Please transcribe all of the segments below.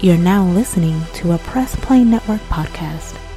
You're now listening to a Press Play Network podcast.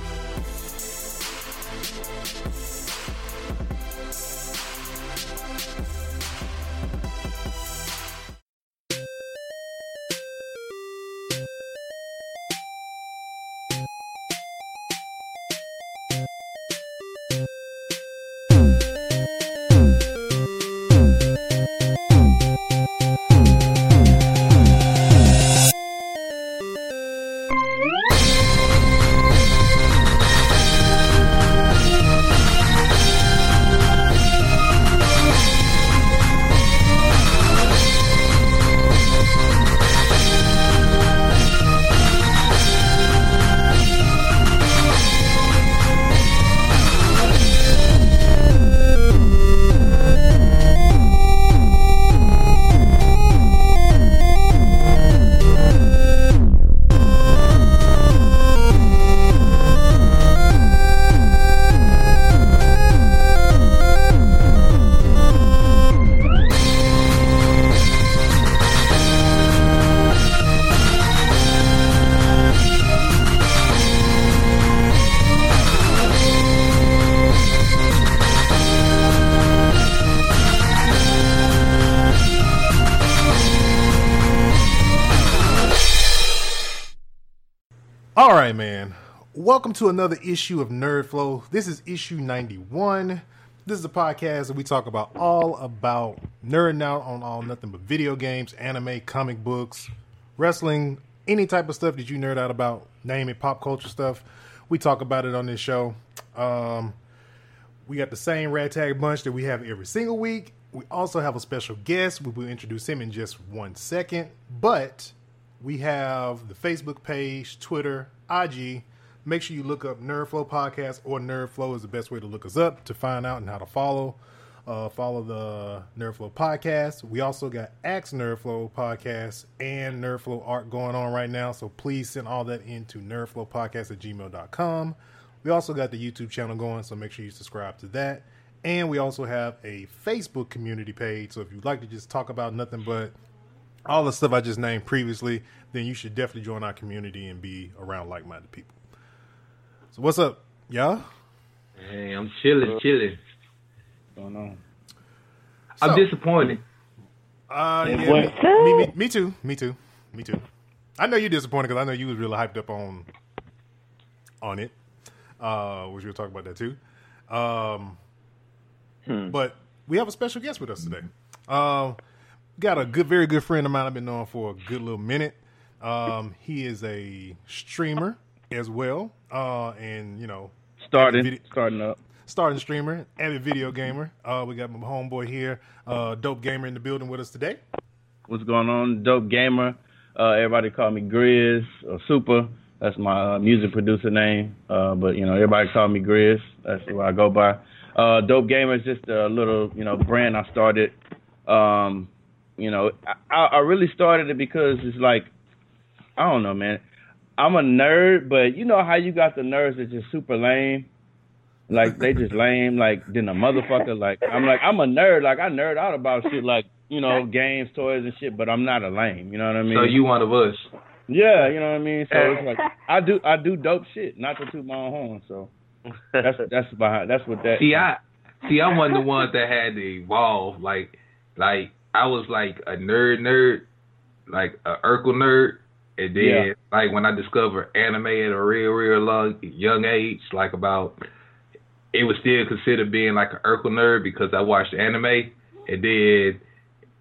Welcome to another issue of Nerd Flow. This is issue 91. This is a podcast that we talk about all about nerding out on all nothing but video games, anime, comic books, wrestling, any type of stuff that you nerd out about, name it, pop culture stuff. We talk about it on this show. Um, we got the same ragtag bunch that we have every single week. We also have a special guest. We will introduce him in just one second. But we have the Facebook page, Twitter, IG. Make sure you look up Nerdflow Podcast or Nerdflow is the best way to look us up to find out and how to follow. Uh, follow the Nerdflow Podcast. We also got Axe Nerdflow Podcast and Nerdflow Art going on right now. So please send all that into nerdflowpodcast at gmail.com. We also got the YouTube channel going, so make sure you subscribe to that. And we also have a Facebook community page. So if you'd like to just talk about nothing but all the stuff I just named previously, then you should definitely join our community and be around like minded people. So what's up, y'all? Hey, I'm chilling, chilling. going on? I'm disappointed. Uh, Yeah, yeah, me, me, me too, me too, me too. I know you're disappointed because I know you was really hyped up on on it. Uh, which we'll talk about that too. Um, but we have a special guest with us today. Um, got a good, very good friend of mine I've been knowing for a good little minute. Um, he is a streamer as well, uh, and you know, Starting, Video- starting up. starting streamer, avid video gamer. Uh, we got my homeboy here, uh, dope gamer in the building with us today. What's going on? Dope gamer. Uh, everybody call me Grizz or Super. That's my uh, music producer name. Uh, but you know, everybody call me Grizz. That's what I go by. Uh, dope gamer is just a little, you know, brand I started. Um, you know, I, I really started it because it's like, I don't know, man. I'm a nerd, but you know how you got the nerds that just super lame. Like they just lame, like then a motherfucker. Like I'm like I'm a nerd, like I nerd out about shit, like you know games, toys, and shit. But I'm not a lame, you know what I mean? So you one of us. yeah, you know what I mean. So it's like I do I do dope shit, not to toot my own horn. So that's that's behind that's what that. See, I see. I'm one of the ones that had to evolve. Like, like I was like a nerd, nerd, like a Urkel nerd, and then Yeah. like when I discovered anime at a real, real long, young age, like about, it was still considered being like an Urkel nerd because I watched anime, and then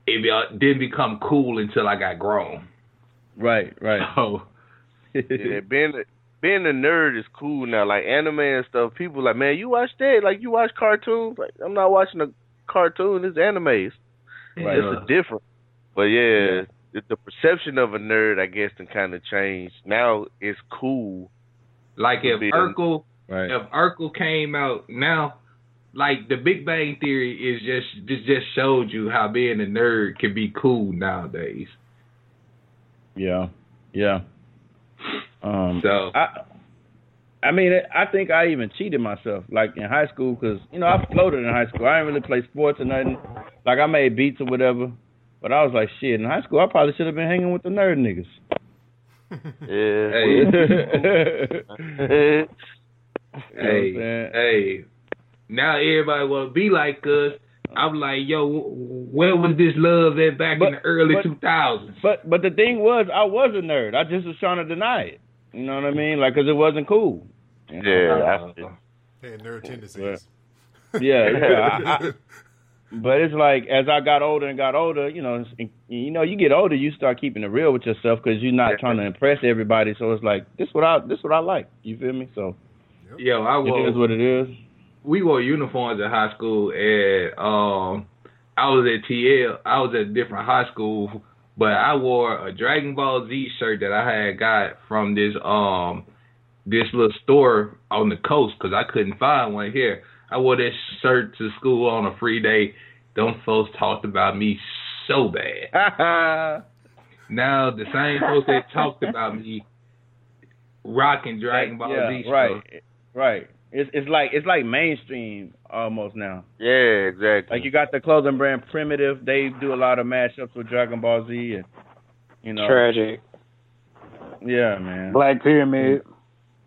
it be, uh, didn't become cool until I got grown. right, right. So. yeah, being a, being a nerd is cool now. Like anime and stuff, people like, man, you watch that? Like you watch cartoons? Like I'm not watching a cartoon. It's anime. It's, Right. it's a different. But yeah, The, the perception of a nerd, I guess, can kind of change. Now it's cool. Like if Be Urkel Right. if Urkel came out now, like the Big Bang Theory is just just just showed you how being a nerd can be cool nowadays. Yeah. Yeah. Um. So I. I mean, I think I even cheated myself, like in high school, because you know I floated in high school. I didn't really play sports or nothing. Like I made beats or whatever, but I was like, shit. In high school, I probably should have been hanging with the nerd niggas. Yeah. Hey, saying? hey. Now everybody want to be like us. I'm like, yo, where was this love at back But- in the early but- 2000s? But but the thing was, I was a nerd. I just was trying to deny it. You know what I mean? Like, cause it wasn't cool. You know? yeah, Uh, that's Hey, nerd tendencies. Yeah, yeah. I, I, but it's like as I got older and got older, you know, you know, you get older, you start keeping it real with yourself because you're not trying to impress everybody. So it's like this what I this what I like. You feel me? So Yo, I it is what it is. We wore uniforms in high school, and um, I was at TL. I was at a different high school, but I wore a Dragon Ball Z shirt that I had got from this um this little store on the coast because I couldn't find one here. I wore that shirt to school on a free day. Them folks talked about me so bad. Now the same folks that talked about me rocking Dragon Ball yeah, Z right, stuff. right. It's it's like it's like mainstream almost now. yeah, exactly. Like you got the clothing brand Primitive. They do a lot of mashups with Dragon Ball Z and you know. Tragic. Yeah, man. Black Pyramid.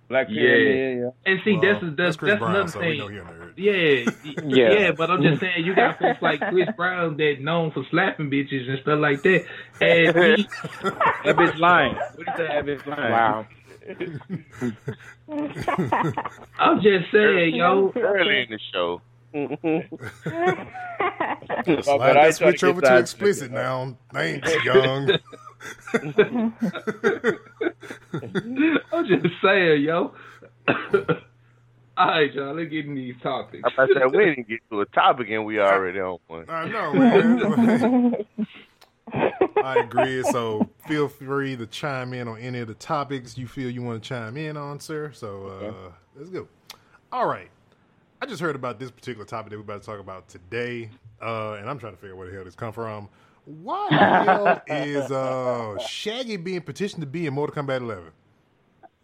Black Yeah. Pyramid. Yeah. And see, Well, that's that's that's, Chris Brown, another so thing. we know he a nerd. Yeah, Yeah. yeah, but I'm just saying you got folks like Chris Brown that known for slapping bitches and stuff like that. And he, That bitch lying. What do you say? That bitch lying. Wow. I'm just saying, yo, early in the show. Slide that switch over to explicit now. Thanks, young. I'm just saying, yo. All right, y'all, let's get in these topics. I'm about to say we didn't get to a topic and we already on one. I know, man. I agree. So feel free to chime in on any of the topics you feel you want to chime in on, sir. So uh, let's go. All right. I just heard about this particular topic that we're about to talk about today, uh, and I'm trying to figure out where the hell this come from. Why the hell is uh, Shaggy being petitioned to be in Mortal Kombat 11?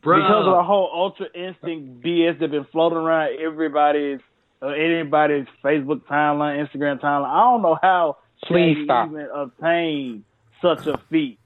Bruh, Because of the whole Ultra Instinct BS that's been floating around everybody's, uh, anybody's Facebook timeline, Instagram timeline. I don't know how Please Shaggy stop. even obtained such a feat.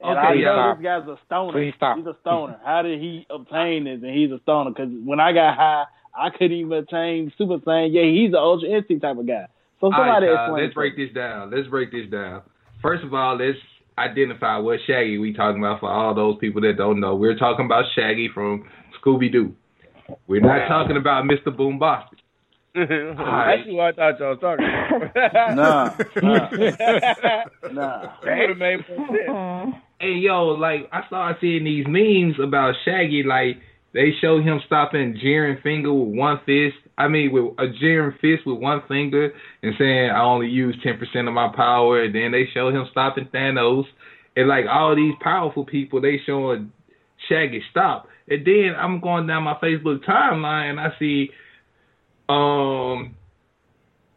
And Okay, I yeah. know this guy's a stoner. Please stop. He's a stoner. How did he obtain this? And he's a stoner because when I got high, I couldn't even obtain Super Saiyan. Yeah, he's an Ultra Instinct type of guy. So All right, somebody y'all, explain. let's break this down. Let's break this down. First of all, let's identify what Shaggy we talking about for all those people that don't know. We're talking about Shaggy from Scooby Doo. We're not talking about Mr. Boombastic. All right. That's what I thought y'all was talking about. Nah, nah, nah. That would have made more sense. Hey yo, like I started seeing these memes about Shaggy, like they show him stopping Jiren finger with one fist. I mean, with a Jiren fist with one finger, and saying I only use ten percent of my power. And then they show him stopping Thanos, and like all these powerful people, they showing Shaggy stop. And then I'm going down my Facebook timeline, and I see, um,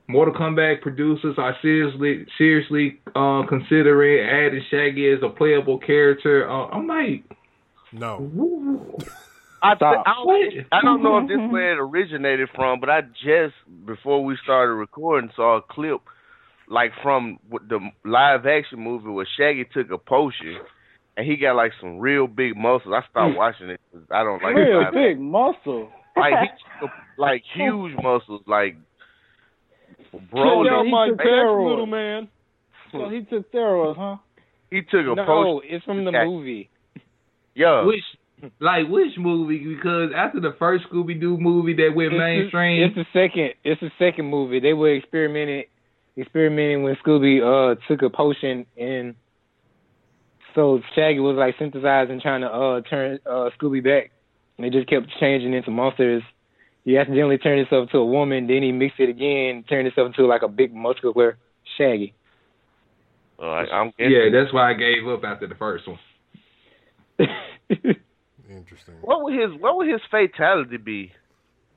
Mortal Kombat producers are seriously seriously uh, considering adding Shaggy as a playable character. Uh, I'm like, No. Woo. I, th- I, don't, I don't know if this where it originated from, but I just before we started recording saw a clip like from the live action movie where Shaggy took a potion and he got like some real big muscles. I stopped watching it 'cause I don't like Real live big muscle. like he took a- like huge muscles like Yo, Broly. he my took steroids. little man. So he took steroids, huh? He took a No, potion. it's from the movie. Yeah. which, like, which movie? Because after the first Scooby Doo movie that went It's the- mainstream, It's the second. It's the second movie. They were experimenting, experimenting when Scooby uh took a potion and so Shaggy was like synthesizing, trying to uh turn uh Scooby back. And they just kept changing into monsters. He accidentally turned himself to a woman. Then he mixed it again, turned himself into like a big muscular Shaggy. Uh, I, I'm yeah, that's why I gave up after the first one. Interesting. What would his What would his fatality be?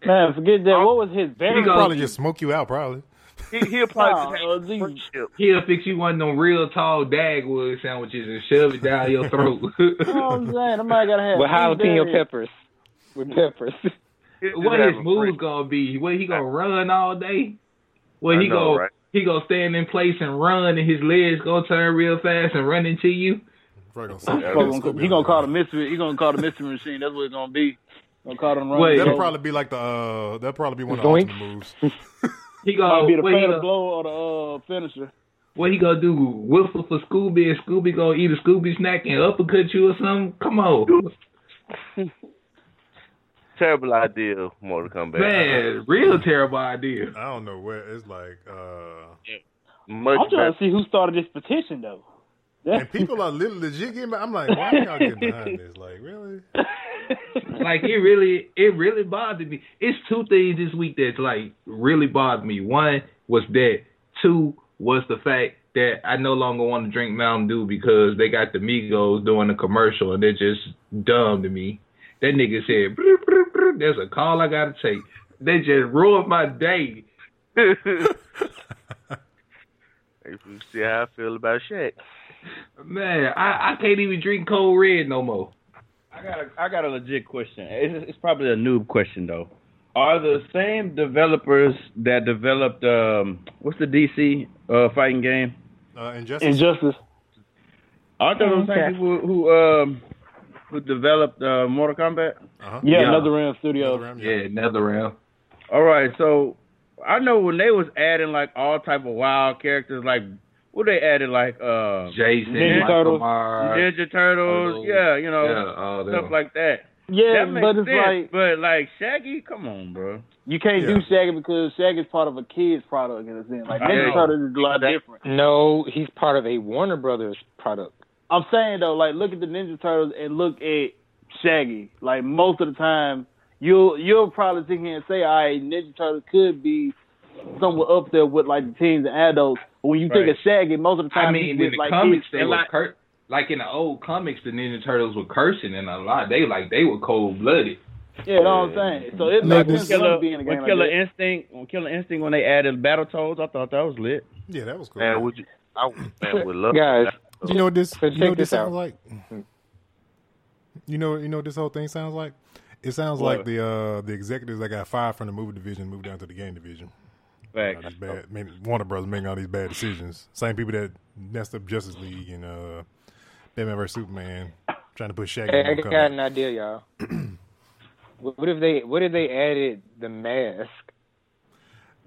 Man, forget that. What was his He very could probably just smoke you out, probably. He, he'll probably Oh, just these- have a friendship. He'll fix you one of them real tall Dagwood sandwiches and shove it down your throat. You know what I'm saying? Somebody gotta have With jalapeno three peppers. With peppers. What his a moves gonna be? What he gonna run all day? What I he know, go right? he gonna stand in place and run, and his legs gonna turn real fast and run into you? Probably Fuck, gonna gonna- he gonna call the the mystery. He gonna call the mystery machine. That's what it's gonna be. Gonna call them. Wait, That'll That'll probably be like the uh that'll probably be one of the ultimate moves. He gonna be the what fatal blow or the uh, finisher. what he gonna do? Whistle for Scooby and Scooby gonna eat a Scooby snack and uppercut you or something? Come on, Terrible idea, Mortal Kombat. man! Real terrible idea. I don't know where it's like uh Much I'm trying better. to see who started this petition though. And people are little legit getting I'm like, why y'all getting behind this? Like, really? like it really it really bothered me. It's two things this week that like really bothered me. One was that. Two was the fact that I no longer want to drink Mountain Dew because they got the Migos doing a commercial and they're just dumb to me. That nigga said, "Brr, brr, brr, "There's a call I gotta take." They just ruined my day. If you see how I feel about Shaq. Man, I, I can't even drink cold red no more. I got a, I got a legit question. It's, it's probably a noob question though. Are the same developers that developed um what's the DC uh fighting game? Uh Injustice. Injustice. Aren't those the same Okay. people who um who developed uh, Mortal Kombat? uh-huh. Yeah, Yeah. another Rim Studios. Another round, Yeah, another round. All right, so I know when they was adding like all type of wild characters, like what they added like uh Jason, Ninja Michael Turtles. Myers, Ninja Turtles, Turtles. yeah, you know yeah, all stuff them. like that. Yeah, that but it's sense, like but like Shaggy, come on, bro. you can't Yeah. do Shaggy because Shaggy's part of a kid's product in a sense. Like Ninja. Turtles is a lot different. No, he's part of a Warner Brothers product. I'm saying though, like look at the Ninja Turtles and look at Shaggy. Like most of the time, you'll you'll probably sit here and say, "All right, Ninja Turtles could be somewhere up there with like the teens and adults." But when you think of Shaggy, most of the time I mean, in the like comics, they were like- cur- like in the old comics, the Ninja Turtles were cursing and a lot. They like they were cold blooded. Yeah, you know what I'm saying. So it Like makes this- sense them Killer, to be in a game when like Killer that. Instinct, when Killer Instinct, when they added Battletoads, I thought that was lit. Yeah, that was cool. Man, would you? I man, would love Guys, you know what this you know what this this out. sounds like? You know you know what this whole thing sounds like? It sounds What? like the uh the executives that got fired from the movie division moved down to the game division. You know, Facts. these bad, man, Warner Brothers making all these bad decisions. Same people that messed up Justice League and uh, Batman vs Superman, trying to put Shaggy. Hey, in I got Kombat. an idea, y'all. what what if they what if they added the mask?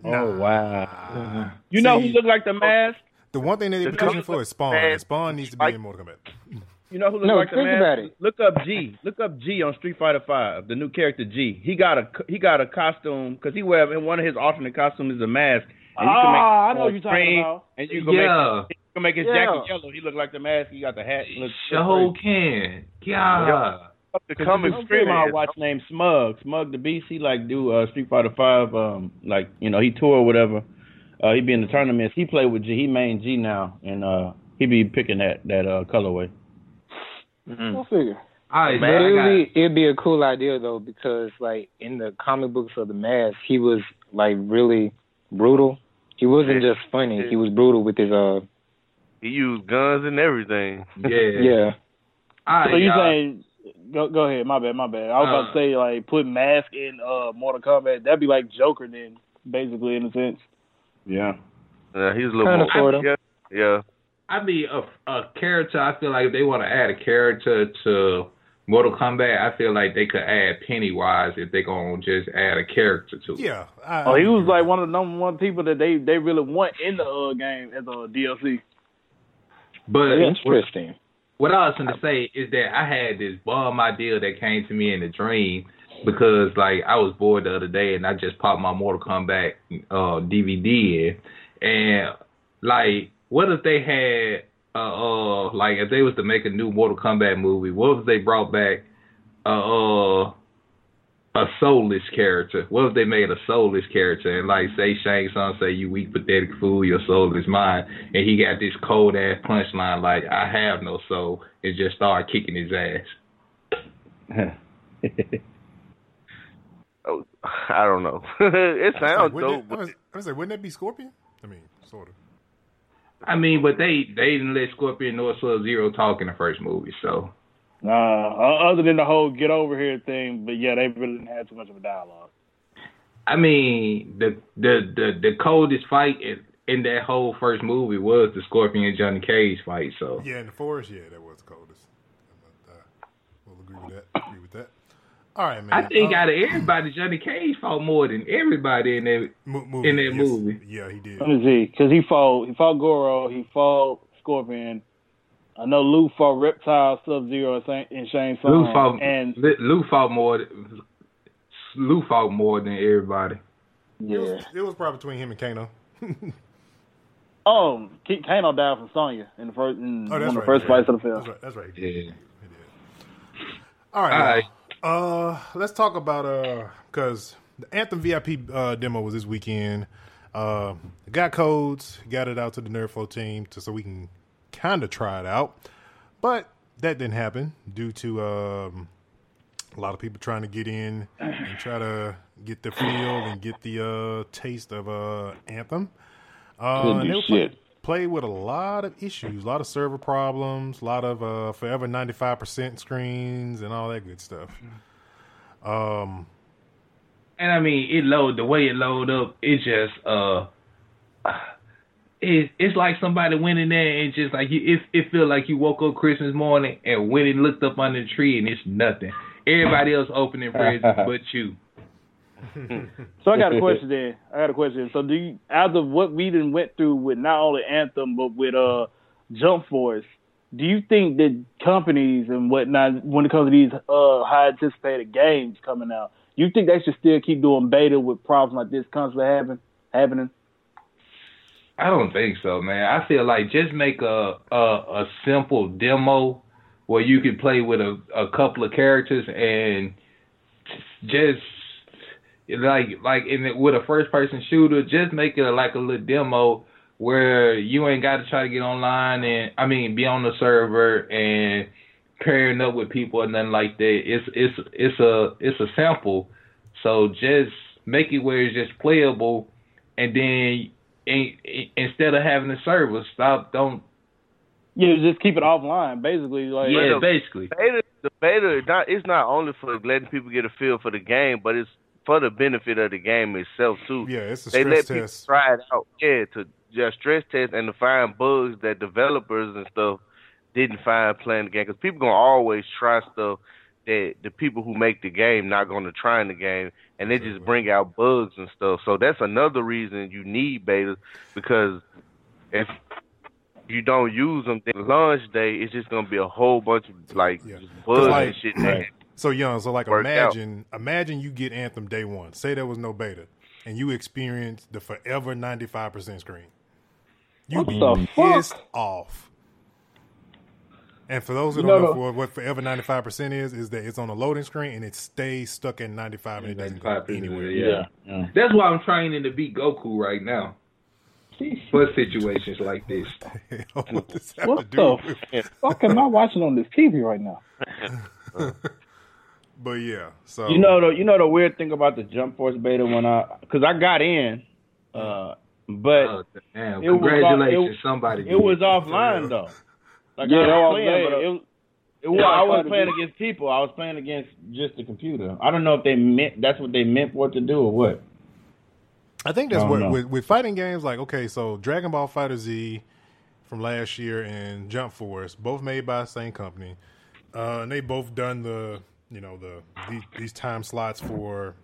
Oh wow! You know who See- look like the mask? The one thing that they're pushing for is Spawn. Spawn needs to be Spike- in Mortal Kombat. You know who looks No, like the think mask? about it. Look up G. Look up G on Street Fighter Five. The new character G. He got a he got a costume because he wear in one of his alternate costumes is a mask. And you can make Ah, I know what you're talking about. And you can Yeah, make you can make his Yeah. jacket yellow. He look like the mask. He got the hat. Look, Show can. Yeah. the Because comic there's a streamer I fans. watch named Smug. Smug the Beast. He like do uh, Street Fighter Five. Um, like you know he tour or whatever. Uh, he be in the tournaments. He play with G. He main G now, and uh, he be picking that that uh, colorway. Go figure. All right, But man. it I would be it'd be a cool idea though because like in the comic books of the mask, he was like really brutal. He wasn't just funny. He was brutal with his uh He used guns and everything. yeah. yeah. All right, So you y'all. saying? Go go ahead. My bad. My bad. I was about Uh. to say like put mask in uh Mortal Kombat. That'd be like Joker then, basically in a sense. Yeah. Yeah, he's a little Kinda more. sorta. Yeah, yeah. I mean, a, a character. I feel like if they want to add a character to Mortal Kombat, I feel like they could add Pennywise if they're gonna just add a character to it. Yeah. I, Oh, he was like one of the number one people that they they really want in the uh, game as a DLC. But Interesting. what I was going to say is that I had this bomb idea that came to me in a dream because like I was bored the other day and I just popped my Mortal Kombat uh, DVD in, and like what if they had uh, uh like if they was to make a new Mortal Kombat movie, what if they brought back uh, uh a soulless character. What if they made a soulless character and like say Shang Tsung say you weak pathetic fool, your soul is mine and he got this cold ass punchline like I have no soul and just start kicking his ass. Oh, I don't know. it sounds wouldn't dope. it- I but was, I was like, wouldn't that be Scorpion? I mean, sort of. I mean, but they they didn't let Scorpion nor Sub Zero talk in the first movie, so Nah, uh, other than the whole get over here thing, but yeah, they really didn't have too much of a dialogue. I mean the the the, the coldest fight in, in that whole first movie was the Scorpion and Johnny Cage fight, so Yeah, in the forest, yeah, that was the coldest. with that. We'll agree with that. All right, man. I think Uh, out of everybody, Johnny Cage fought more than everybody in that. movie, in that yes. movie. Yeah, he did. Let me see, because he fought he fought Goro, he fought Scorpion. I know Liu fought Reptile, Sub Zero, and Saint- and Shane Lou fought. and Liu fought more. than- Liu fought more than everybody. It yeah. was, it was probably between him and Kano. Oh, K- Kano died from Sonya in the first in Oh, one that's of the right. first yeah. fights of the film. That's right. That's right. He Yeah. did. He did. All right. All right. Uh, let's talk about uh, because the Anthem VIP uh, demo was this weekend. Uh, got codes, got it out to the Nerdflow team to, so we can kind of try it out, but that didn't happen due to um, a lot of people trying to get in and try to get the feel and get the uh, taste of uh, Anthem. Uh, Couldn't and do they were play, shit. Played with a lot of issues, a lot of server problems, a lot of uh, forever ninety five percent screens and all that good stuff. Um, And I mean, it load the way it load up. It just uh, it, it's like somebody went in there and just like you. It, it feel like you woke up Christmas morning and went and looked up under the tree and it's nothing. Everybody else opening presents but you. So I got a question then. I got a question. So do you, of what we done went through with not only Anthem but with uh Jump Force, do you think that companies and whatnot, when it comes to these uh high anticipated games coming out, you think they should still keep doing beta with problems like this constantly happen happening? I don't think so, man. I feel like just make a a, a simple demo where you can play with a, a couple of characters and just like like in the, with a first person shooter, just make it like a little demo where you ain't got to try to get online and I mean be on the server and pairing up with people and nothing like that. It's it's it's a it's a sample, so just make it where it's just playable, and then in, in- instead of having a server, stop don't Yeah, just keep it offline, basically. Like yeah basically beta, the beta, not it's not only for letting people get a feel for the game, but it's for the benefit of the game itself too. yeah, it's a they stress let people test. try it out, yeah, to just stress test and to find bugs that developers and stuff didn't find playing the game. Because people gonna always try stuff that the people who make the game not gonna try in the game, and they just bring out bugs and stuff. So that's another reason you need betas because if you don't use them, then launch day it's just gonna be a whole bunch of like Yeah. bugs like- and shit. that- So young, so like Work out. imagine imagine you get Anthem day one. Say there was no beta, and you experience the forever ninety five percent screen. You'd What be the fuck? pissed off. And for those who You don't know know, the- for what forever ninety five percent is, is that it's on a loading screen and it stays stuck at ninety five and it doesn't go 95%, anywhere. yeah. yeah. That's why I'm training to beat Goku right now for situations like this. what does that have to What do the fuck am I watching on this TV right now? But yeah, so You know the you know the weird thing about the Jump Force beta when I because I got in, uh, but Oh, damn. It was Congratulations, off- it- somebody. it was did. offline though. Like yeah, I was I'm playing, saying. It was- it Yeah, I I was tried playing do- against people. I was playing against just the computer. I don't know if they meant that's what they meant for it to do or what. I think that's I what with, with fighting games like okay, so Dragon Ball Fighter Z from last year and Jump Force, both made by the same company, uh, and they both done the you know the these, these time slots for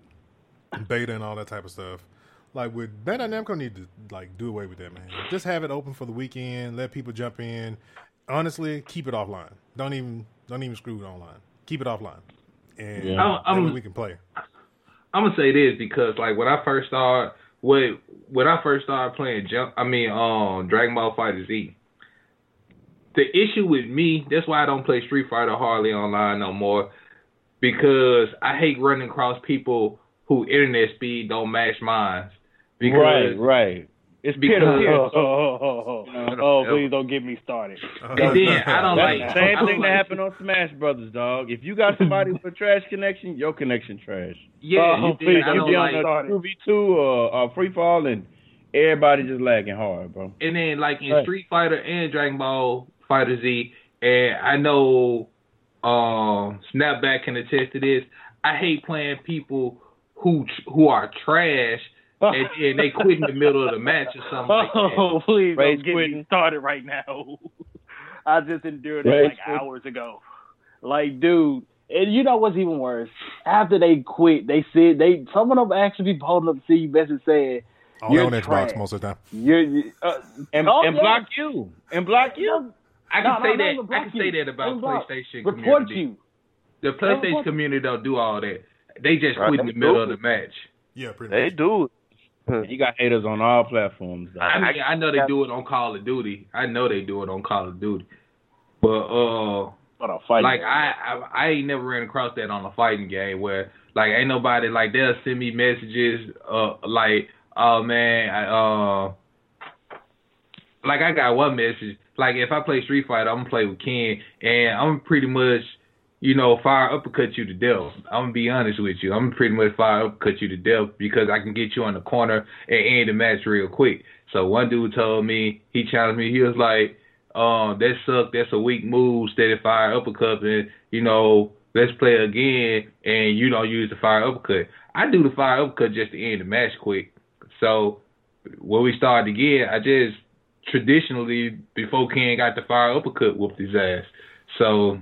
beta and all that type of stuff. Like with Bandai Namco need to like do away with that man. Just have it open for the weekend, let people jump in. Honestly, keep it offline. Don't even don't even screw it online. Keep it offline, and Yeah. I'm- I'm- we can play. I'm gonna say this because like when I first started when when I first started playing jump I mean um Dragon Ball Fighter Z. The issue with me, that's why I don't play Street Fighter hardly online no more. Because I hate running across people who internet speed don't match mine. Because right, right. It's peer to because- peer. Oh, oh, oh, oh, oh. Please don't get me started. and then I don't like the same thing that happened on Smash Brothers, dog. If you got somebody with a trash connection, your connection trash. Yeah, Oh, you please. I you don't be like on Started. two v two or, or free fall, and everybody just lagging hard, bro. and then like in Right. Street Fighter and Dragon Ball Fighter Z, and I know um Snapback can attest to this. I hate playing people who who are trash and, and they quit in the middle of the match or something like that. Oh, please Rage don't get quitting. me started right now. I just endured Rage it like quitting. hours ago. Like, dude, And you know what's even worse? After they quit, they said they some of them actually be holding up to you message saying Only you're on trash. Xbox most of the time. You're, you- uh, and, oh, and yeah. block you and block you. I can No, no, say not that. I can you. say that about Even block. PlayStation report community. you. The PlayStation you. community don't do all that. They just Right, quit in the middle do. of the match. Yeah, pretty They much. do. You got haters on all platforms. Though. I mean, I know they do it on Call of Duty. I know they do it on Call of Duty. But uh, What a fight! like I, I, I ain't never ran across that on a fighting game where like ain't nobody like they'll send me messages uh like oh man I uh like I got one message like if I play Street Fighter I'm gonna play with Ken and I'm pretty much you know fire uppercut you to death. I'm gonna be honest with you. I'm pretty much fire uppercut you to death because I can get you on the corner and end the match real quick. So one dude told me he challenged me. He was like um, that suck. That's a weak move. Steady fire uppercut, and you know, let's play again. And you don't use the fire uppercut. I do the fire uppercut just to end the match quick. So when we started again, I just traditionally before Ken got the fire uppercut, whooped his ass. So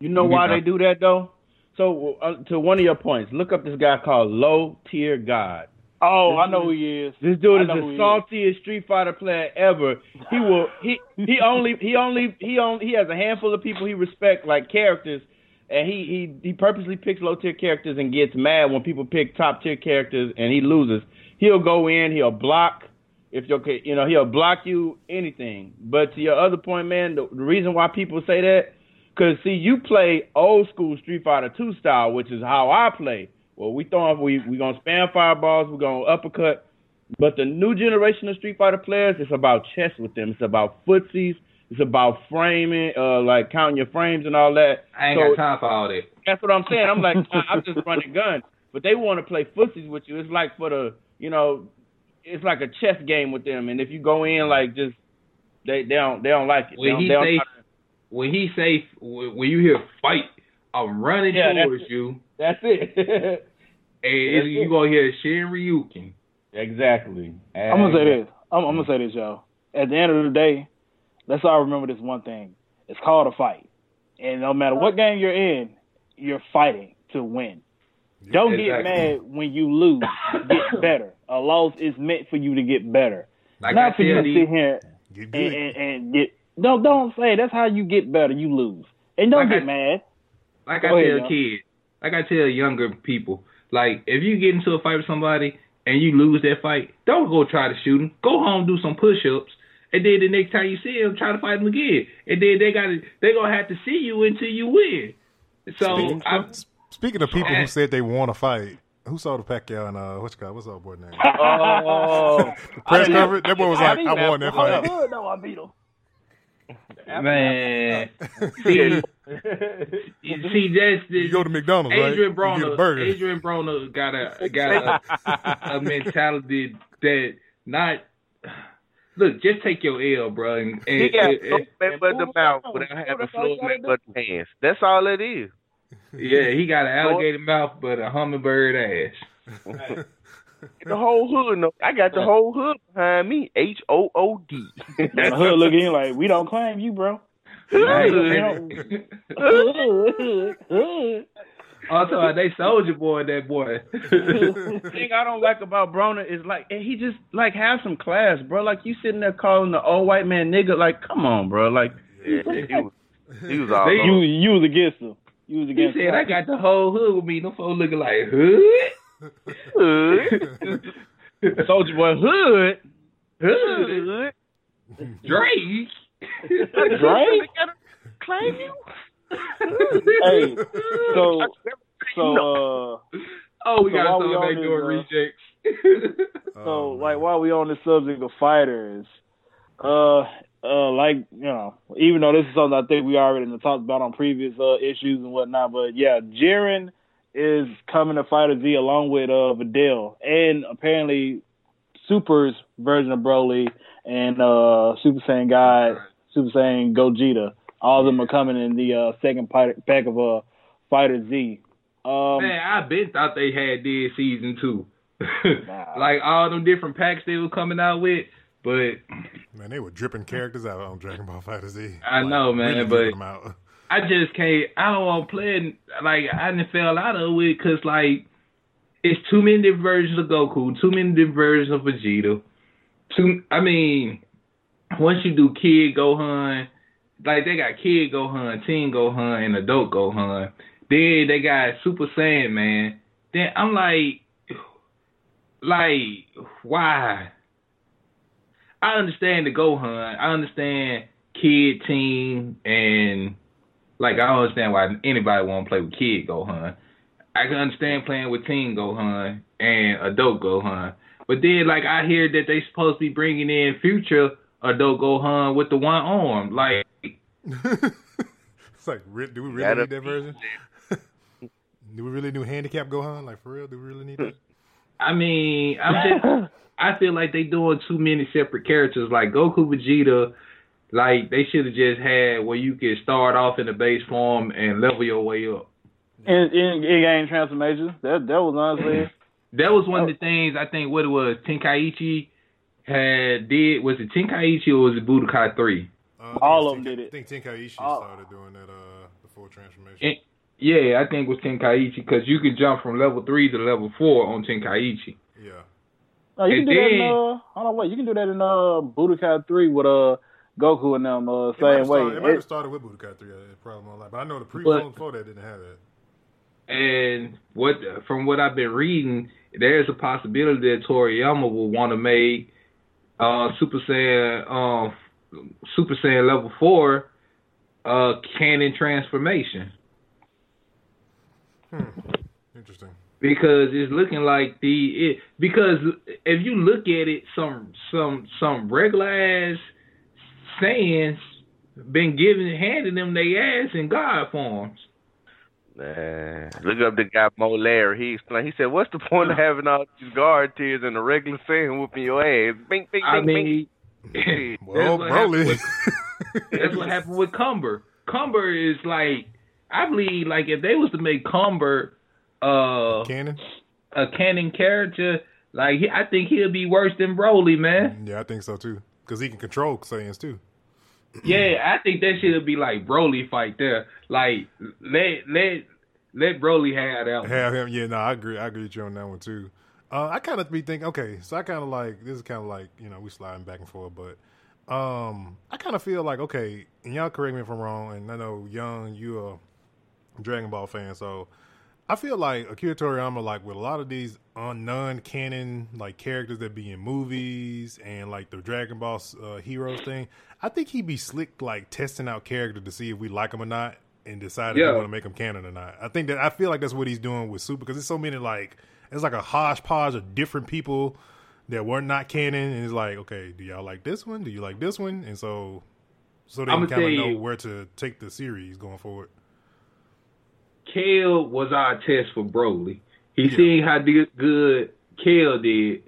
You know You why know. they do that though? So uh, to one of your points, look up this guy called Low Tier God. oh, I know who he is. This dude is the who he is. saltiest Street Fighter player ever. He will he he only he only he only he has a handful of people he respect like characters, and he he he purposely picks low tier characters and gets mad when people pick top tier characters and he loses. He'll go in, he'll block if you're ca- you know he'll block you anything. But to your other point, man, the, the reason why people say that, cause see you play old school Street Fighter two style, which is how I play. Well, we throwing we we gonna spam fireballs, we're gonna uppercut. But the new generation of Street Fighter players, it's about chess with them. It's about footsies. It's about framing, uh, like counting your frames and all that. I ain't So- got time for all that. That's what I'm saying. I'm like, I'm just running gun, but they want to play footsies with you. It's like for the, you know, it's like a chess game with them. And if you go in like just, they they don't they don't like it. They When don't- he they say to- when he say when when you hear fight, I'm running Yeah, that's towards it. you, that's it. and That's you it. gonna hear Shinryuken. exactly. I'm gonna say this. I'm, I'm gonna say this, y'all. At the end of the day, let's all remember this one thing. It's called a fight, and no matter what game you're in, you're fighting to win. Don't get mad when you lose. Get better. A loss is meant for you to get better, Like not I for you to sit here and, good. and, and get. No, don't say that's how you get better. You lose, and don't Like get I- mad. like Go I ahead, tell kids, like I tell younger people, like if you get into a fight with somebody and you lose that fight, don't go try to shoot him. Go home, do some push-ups, and then the next time you see him, try to fight him again. And then they got to they gonna have to see you until you win. So Speaking, I, speaking of people who said they want to fight, who saw the Pacquiao and uh, what's guy? What's up, boy name? Oh, The press coverage. That boy was like, beat I him. won that fight. on, No, I beat him. man, see, see that's the You go to McDonald's, right? Adrien You get a Broner, burger. Adrien Broner got a got a, a mentality that not look. Just take your L, bro. And, and, He got and- no man but the mouth without having fluid man but the hands. That's all it is. Yeah, he got an alligator mouth, but a hummingbird ass. The whole hood, know. I got the whole hood behind me. H O O D. The hood looking like we don't claim you, bro. also, oh, they soldier boy, that boy. The thing I don't like about Broner is like and he just like have some class, bro. Like you sitting there calling the old white man nigga. Like, come on, bro. Like, Yeah, he was, he was all They- You you was against him. You was he said, him. "I got the whole hood with me." No folks looking like hood, hood, Soldier Boy Hood. hood, Drake. Drake? Claim you? Hey, so so uh Oh, we So got while we on back this, doing uh, rejects. so Oh, like while we on the subject of fighters, uh uh like you know, even though this is something I think we already talked about on previous uh issues and whatnot, but yeah, Jiren is coming to Fighter Z along with uh Videl and apparently Super's version of Broly and uh Super Saiyan God, Super Saiyan Gogeta. All of them are coming in the uh second pack pack of uh Fighter Z. Um Man, I been thought they had did season two. Nah. like all them different packs they were coming out with, but Man, they were dripping characters out on Dragon Ball Fighter Z. I know, man, really but-. I just can't. I don't want to play it. Like, I don't want to play it. Like, I didn't fell out of it because, like, it's too many different versions of Goku, too many different versions of Vegeta. Too, I mean, once you do Kid Gohan, like they got Kid Gohan, Teen Gohan, and Adult Gohan. Then they got Super Saiyan Man. Then I'm like, like, why? I understand the Gohan. I understand Kid team and like I don't understand why anybody want to play with Kid Gohan. I can understand playing with Teen Gohan and Adult Gohan. But then like I hear that they supposed to be bringing in future Adult Gohan with the one arm. Like it's like do we really need that version? do we really do handicap Gohan? Like for real? Do we really need that? I mean, I'm just I feel like they doing too many separate characters. Like Goku Vegeta, like they should have just had where you could start off in the base form and level your way up. In in, in game transformations, that that was honestly that was one of the things I think what it was Tenkaichi had did was it Tenkaichi or was it Budokai three? Uh, All of them did it. I think Tenkaichi started doing that uh the full transformation. And, yeah, I think it was Tenkaichi because you could jump from level three to level four on Tenkaichi. Yeah. No, you and can do then, that in uh hold on wait, you can do that in uh Budokai three with uh Goku and them uh same way. Started, it might have started with Budokai three, uh, probably online, but I know the prequel before that didn't have that. And what from what I've been reading, there's a possibility that Toriyama will want to make uh, Super Saiyan uh, Super Saiyan level four uh, canon transformation. Hmm. Interesting. Because it's looking like the it, because if you look at it, some some some regular ass Saiyans been giving handing them their ass in God forms. Man, look up the guy Mo Larry. He explained. He said, "What's the point of having all these guard tears and a regular Saiyan whooping your ass?" Bing, bing, I mean, bing. well, that's, what Broly. with, that's what happened with Cumber. Cumber is like, I believe, like if they was to make Cumber uh canon, a canon character, like he, I think he'll be worse than Broly, man. Yeah, I think so too, because he can control Saiyans too. Yeah, I think that should be like Broly fight there. Like let let let Broly have that. One. Have him, yeah. No, I agree. I agree with you on that one too. Uh, I kind of be thinking, okay, so I kind of like this is kind of like you know we sliding back and forth, but um, I kind of feel like okay, and y'all correct me if I'm wrong, and I know Young, you a Dragon Ball fan, so I feel like Akira Toriyama, like with a lot of these non-canon like characters that be in movies and like the Dragon Ball uh, heroes thing, I think he'd be slick like testing out characters to see if we like them or not, and decide if Yeah. we want to make them canon or not. I think that I feel like that's what he's doing with Super because there's so many like it's like a hodgepodge of different people that were not canon, and it's like, okay, do y'all like this one? Do you like this one? And so, so they kind of know where to take the series going forward. Kale was our test for Broly. He Yeah. seen how di- good Kale did,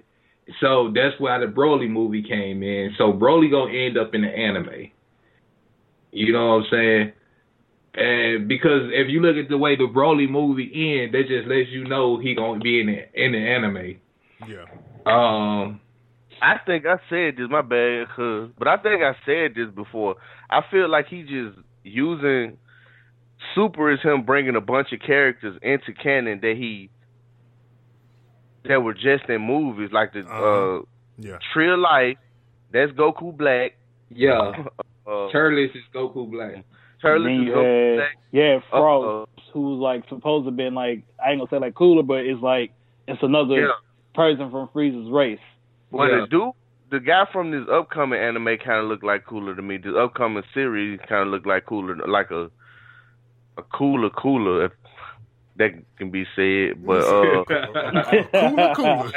so that's why the Broly movie came in. So Broly gonna end up in the anime. You know what I'm saying? And because if you look at the way the Broly movie end, that just lets you know he gonna be in the in the anime. Yeah, Um, I think I said this. My bad, cause, but I think I said this before. I feel like he just using Super is him bringing a bunch of characters into canon that he that were just in movies, like the Uh-huh. uh, yeah. Tree of Life. That's Goku Black. yeah, Uh, Turles is Goku Black. Turles is Goku Black. yeah, Uh, Frost, who's like supposed to have been like I ain't gonna say like cooler, but it's like it's another Yeah. person from Frieza's race. Well, Yeah. the dude, the guy from this upcoming anime kind of looked like cooler to me. This upcoming series kind of looked like cooler, like a a cooler cooler, if that can be said. But uh, cooler, cooler.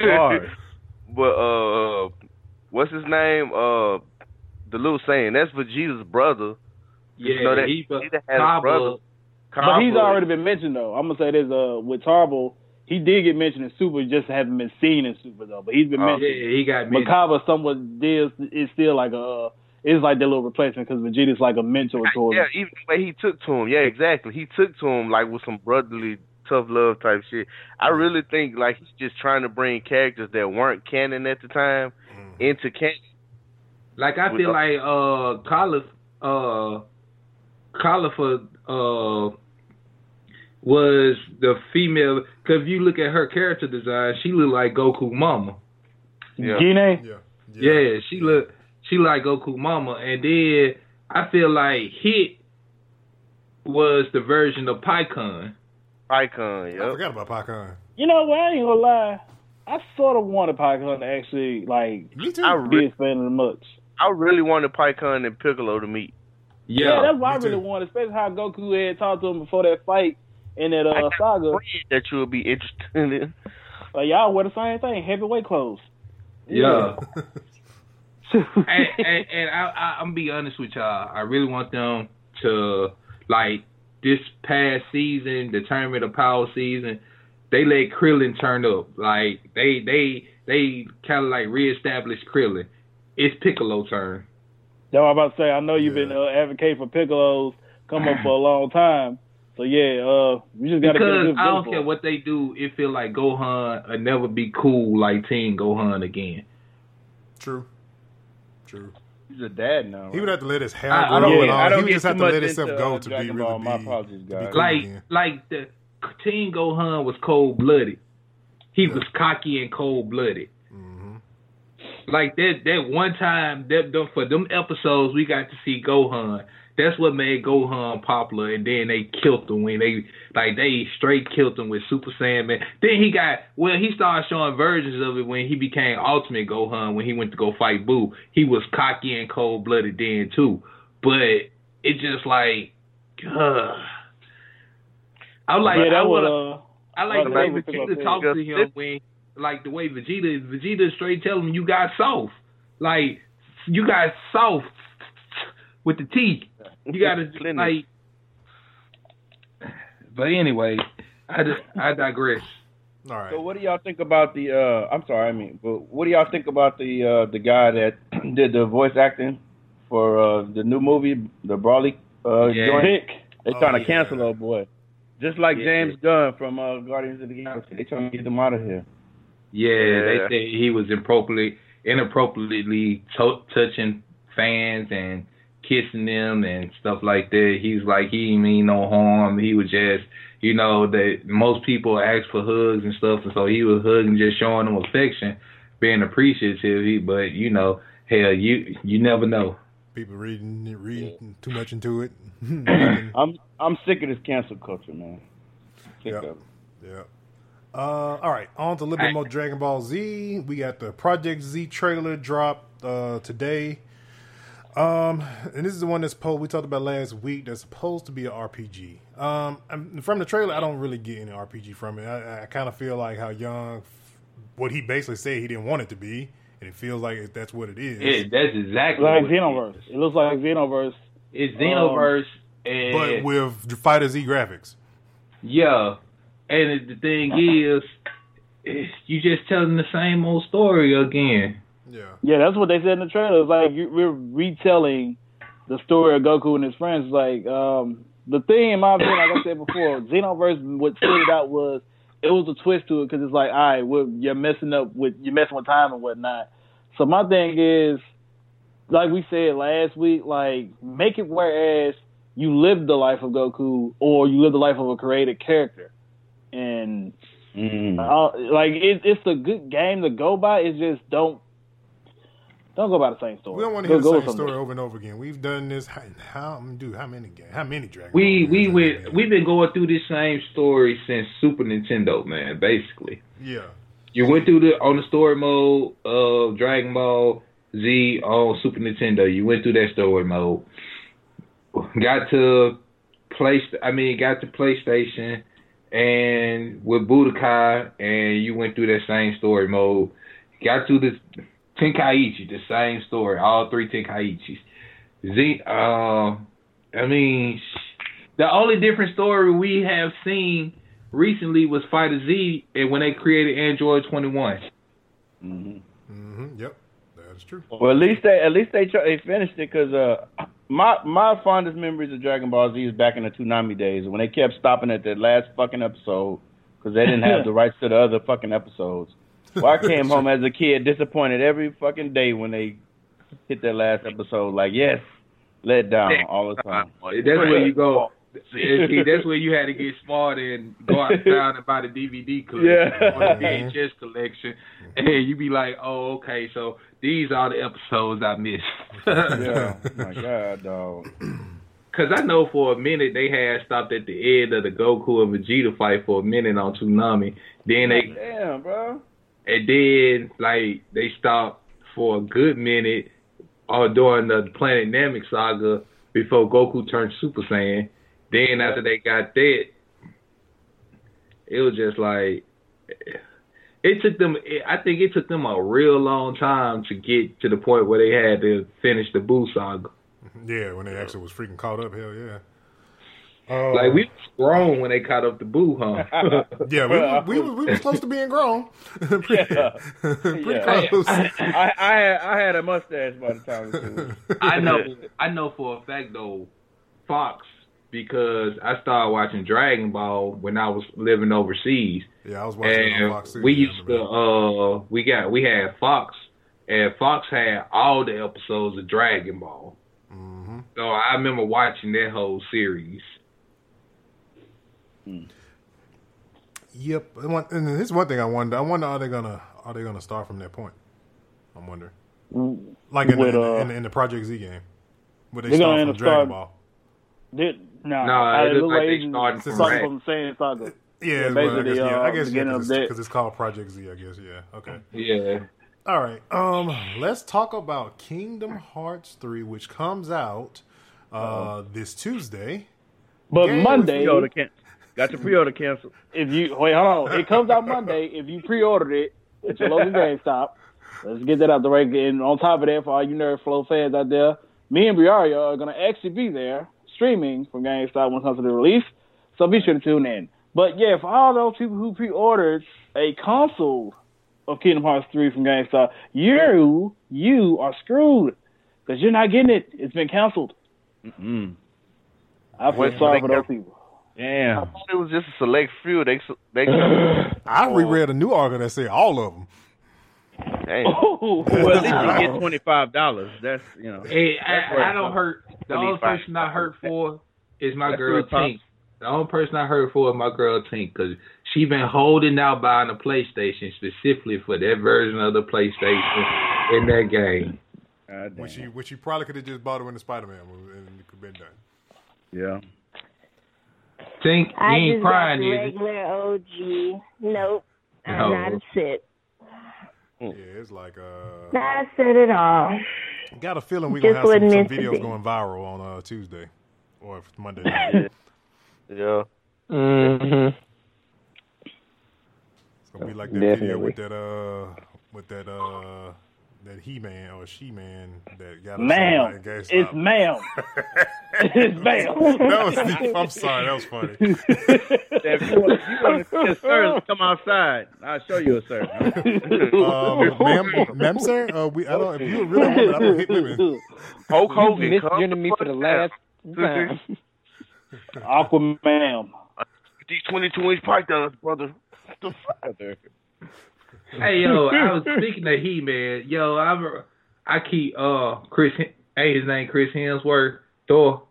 Hard. but uh, what's his name? Uh, the little saying that's Vegeta's brother. Yeah, You know that he, Vegeta had a Cabba- brother. But he's already been mentioned though. I'm gonna say this uh with Tarble, he did get mentioned in Super, just haven't been seen in Super though. But he's been Oh. Yeah, he got mentioned. Makaba somewhat deals is still like a it's like their little replacement because Vegeta's like a mentor toward Yeah, him. Yeah, even the way he took to him. Yeah, exactly. He took to him like with some brotherly tough love type shit. I really think like he's just trying to bring characters that weren't canon at the time Mm. into canon. Like I feel like uh Caliph uh, Caulifla uh, was the female. Because if you look at her character design, she looked like Goku Mama. Yeah. Gine? Yeah. Yeah, she look she like Goku Mama, and then I feel like Hit was the version of Pikkon. Icon, I yep. forgot about Pikkon. You know what? I ain't gonna lie. I sort of wanted Pikkon to actually like Me too. I be re- expanded much. I really wanted Pikkon and Piccolo to meet. Yeah, Yeah, that's what I really too. wanted, especially how Goku had talked to him before that fight in that uh, got saga. that you would be interested in. Like y'all wear the same thing, heavyweight clothes. yeah. and, and, and I, I, I'm gonna be honest with y'all. I really want them to like this past season, the tournament of power season. They let Krillin turn up. Like they they they kind of like reestablished Krillin. It's Piccolo turn. That's what I'm about to say. I know you've Yeah. been uh, advocating for Piccolos come up for a long time. So yeah, uh, you just gotta get a Because good I don't care what they do, it feel like Gohan will never be cool like Team Gohan again. True. True. He's a dad now. He would have to let his hair I- I grow don't and all. I don't he would get just have to much let himself go uh, to Dragon be Ball. really My apologies, to be guys. cool like again. like the Teen Gohan was cold blooded. He Yeah. was cocky and cold blooded. hmm Like that that one time that that- for them episodes we got to see Gohan. That's what made Gohan popular, and then they killed him when they like they straight killed him with Super Saiyan. Then he got well, he started showing versions of it when he became Ultimate Gohan when he went to go fight Buu. He was cocky and cold blooded then too, but it just like, uh, I like yeah, I that would was uh, I like the way Automatic Vegeta pickup to him when, like the way Vegeta, Vegeta straight tell him you got soft, like you got soft with the teeth. You got to like. But anyway, I just, I digress. All right. So what do y'all think about the? uh I'm sorry, I mean, but what do y'all think about the uh the guy that did the voice acting for uh the new movie, the Broly uh Yeah. joint? Vic. They Oh, trying to yeah. cancel old boy, just like Yeah. James Gunn from uh Guardians of the Galaxy. They trying to get him out of here. Yeah, Yeah. they say he was improperly, inappropriately to- touching fans and kissing them and stuff like that. He's like he didn't mean no harm. He was just, you know, that most people ask for hugs and stuff, and so he was hugging, just showing them affection, being appreciative. He, but you know, hell, you you never know. People reading reading too much into it. I'm I'm sick of this cancel culture, man. Sick Yeah. Yeah. Uh, all right, on to a little bit more Dragon Ball Z. We got the Project Z trailer dropped uh, today. Um, and this is the one that's supposed we talked about last week. That's supposed to be an RPG. Um, and from the trailer, I don't really get any RPG from it. I, I kind of feel like how young, what he basically said he didn't want it to be, and it feels like that's what it is. Yeah, that's exactly like what it Xenoverse. is. It looks like Xenoverse. It's Xenoverse, and but with Fighter Z graphics. Yeah, and the thing is, is you just telling the same old story again. Yeah. Yeah, that's what they said in the trailer. It's like you- we're retelling the story of Goku and his friends. Like um, the thing, in my opinion, like I said before, Xenoverse. What stood it out was it was a twist to it because it's like, all right, well, you're messing up with you're messing with time and whatnot. So my thing is, like we said last week, like make it whereas you live the life of Goku or you live the life of a created character, and Mm. uh, like it, it's a good game to go by. It's just don't don't go by the same story. We don't want to Go- hear the same story over and over again. We've done this. How, how dude? How many games? How many Dragon? We Ball we games went have we've been going through this same story since Super Nintendo, man. Basically, Yeah. you went through the on the story mode of Dragon Ball Z on Super Nintendo. You went through that story mode. Got to place. I mean, got to PlayStation and with Budokai, and you went through that same story mode. Got to the Tenkaichi, the same story. All three Tenkaichis. Z. Uh, I mean, the only different story we have seen recently was Fighter Z, and when they created Android 21. hmm hmm Yep. That is true. Well, at least they at least they try, they finished it because uh, my my fondest memories of Dragon Ball Z is back in the Toonami days when they kept stopping at the last fucking episode because they didn't have the rights to the other fucking episodes. Well, I came home as a kid disappointed every fucking day when they hit that last episode. Like, yes, let down all the time. That's where you go. See, that's where you had to get smart and go out town and buy the DVD collection Yeah. or the VHS collection, and you be like, "Oh, okay, so these are the episodes I missed." yeah, oh, my God, dog. Cause I know for a minute they had stopped at the end of the Goku and Vegeta fight for a minute on Toonami. Then they Damn, bro. And then like they stopped for a good minute uh, during the Planet Namek saga before Goku turned Super Saiyan. Then after they got that, it was just like it took them. I think it took them a real long time to get to the point where they had to finish the Buu saga. Yeah, when they actually was freaking caught up, hell yeah. Uh, Like we was grown when they caught up the Buu, huh? yeah, we, was- we, was, we was close to being grown. pretty Yeah. pretty Yeah. close. I, I had I had a mustache by the time. I know, I know for a fact though, Fox because I started watching Dragon Ball when I was living overseas, yeah, I was watching it on and Fox too. we used to, uh, we got, we had Fox, and Fox had all the episodes of Dragon Ball. that. Mhm. So I remember watching that whole series. Yep, and one- and here's one thing I wonder. I wonder are they gonna are they gonna start from that point? I'm wondering. Like in, With, the, uh, in, the, in the Project Z game, would they start gonna from Dragon starting- Ball? Did, no, No, I- it it look like they they started from started from the same saga. Yeah, Yeah, well, I basically, guess, yeah, uh, I guess yeah, beginning because that. it's, 'cause it's called Project Z. I guess yeah. Okay. Yeah. All right. Um, let's talk about Kingdom Hearts three, which comes out uh this Tuesday. But Game Monday, Pre-order can- got your pre-order canceled. if you wait, hold on, it comes out Monday. If you pre-ordered it at your local GameStop, let's get that out the way. And on top of that, for all you Nerd Flow fans out there, me and Briario are gonna actually be there streaming from GameStop when it comes to the release. So be sure to tune in. But yeah, for all those people who pre-ordered a console of Kingdom Hearts 3 from GameStop, you you are screwed because you're not getting it. It's been canceled. Mm. I feel sorry for those people. I thought it was just a select few. They they I reread a new article that said all of them. Dang. Oh, Well, at least you get twenty five dollars. That's you know. Hey, I, I don't at. hurt. The only person I hurt for is my That's girl Tink. The only person I hurt for is my girl Tink because she been holding out buying a PlayStation specifically for that version of the PlayStation in that game. God damn. Which you which you probably could have just bought it when the Spider Man movie and it could have been done. Yeah. Tink, you I ain't just crying, the is it? regular OG. Nope. I'm No. not upset. Yeah, it's like uh, Not a upset at all. got a feeling we Just gonna have some, some videos be. going viral on uh Tuesday or if it's Monday. night. Yeah. hmm It's gonna be like that video with that uh with that uh that he man or she man that got us ma'am, somebody in it's GameStop. ma'am, it's ma'am. that was I'm sorry, that was funny. If you want, you want to see a sir, come outside. I'll show you a sir. Um, ma'am, ma'am, sir, uh, we I don't. If you really want it, I don't hit women. Hulk You Hogan. come misgendered me for the last time. Aquaman. These 22 inch pythons, brother. The fuck? Hey yo, I was speaking of He Man. Yo, I I keep uh Chris. Hey, his name Chris Hemsworth. Thor.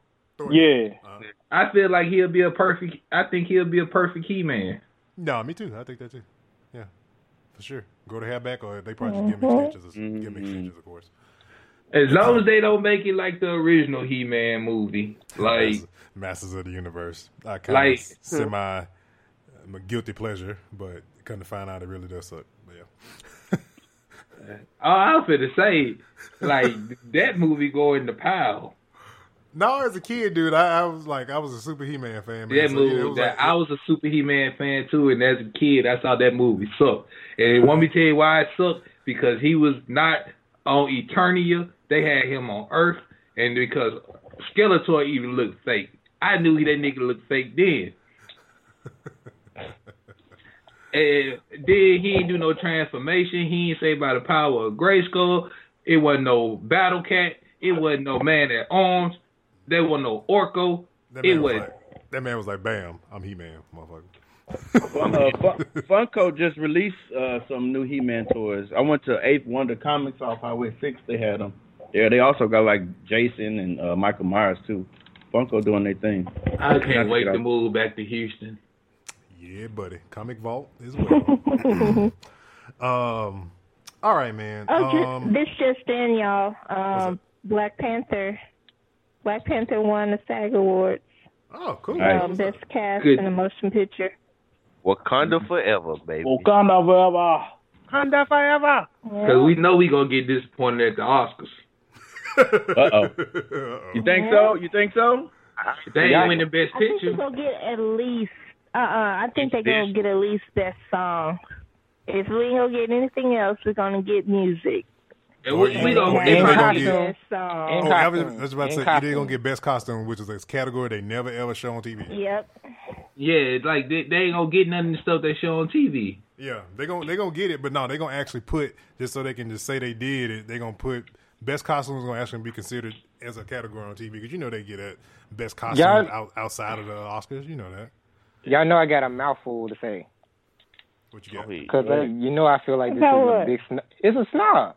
Yeah. Uh, I feel like he'll be a perfect. I think he'll be a perfect He Man. No, me too. I think that too. Yeah, for sure. Go to hair back, or they probably just give me mm-hmm. stitches. Or, Give me stitches, of course. As long as they don't make it like the original He Man movie, like Masters, Masters of the Universe. I kind Like- of semi I'm a guilty pleasure, but come to find out it really does suck. Oh, I was finna say, like that movie go in the pile. No, as a kid, dude, I, I was like, I was a super He-Man fan. Man. That So, movie, yeah, was that like- I was a super He Man fan too, and as a kid, I saw that movie suck. And want me to tell you why it sucked? Because he was not on Eternia; they had him on Earth, and because Skeletor even looked fake. I knew he that nigga looked fake then. And then he ain't do no transformation. He ain't say by the power of Grayskull. It wasn't no Battle Cat. It wasn't no Man at Arms. There was no Orko. that, It man was was. like, that man was like, bam, I'm He-Man, motherfucker. Uh, Fun- Funko just released uh, some new He-Man toys. I went to Eighth Wonder Comics off Highway Six. They had them. Yeah, they also got like Jason and uh, Michael Myers too. Funko doing their thing. I can't wait to move back to Houston. Yeah, buddy. Comic Vault as well. um, all right, man. Oh, ju- Um, this just in, y'all. Um, Black Panther. Black Panther won the SAG Awards. oh, cool. Nice. Um, best cast Good. in a motion picture. Wakanda forever, baby. Wakanda forever. Wakanda forever. Because we know we going to get disappointed at the Oscars. Uh oh. You think so? You think so? They ain't Yeah. win the best I think picture. they're gonna get at least. Uh, uh I think they're gonna get at least best song. If we ain't gonna get anything else, we're gonna get music. And we, we gonna, Or they either they gonna probably- get- Best song. Oh, I was, I was about to say either they're gonna get best costume, which is a category they never ever show on TV. Yep. Yeah, like they, they ain't gonna get none of the stuff they show on TV. Yeah, they gonna they gonna get it, but no, they gonna actually put just so they can just say they did it. They gonna put best costumes gonna actually be considered as a category on TV because you know they get at best costume out, outside of the Oscars. You know that. Y'all know I got a mouthful to say. What you got? Because uh, you know I feel like this About is a big snob. It's a snob.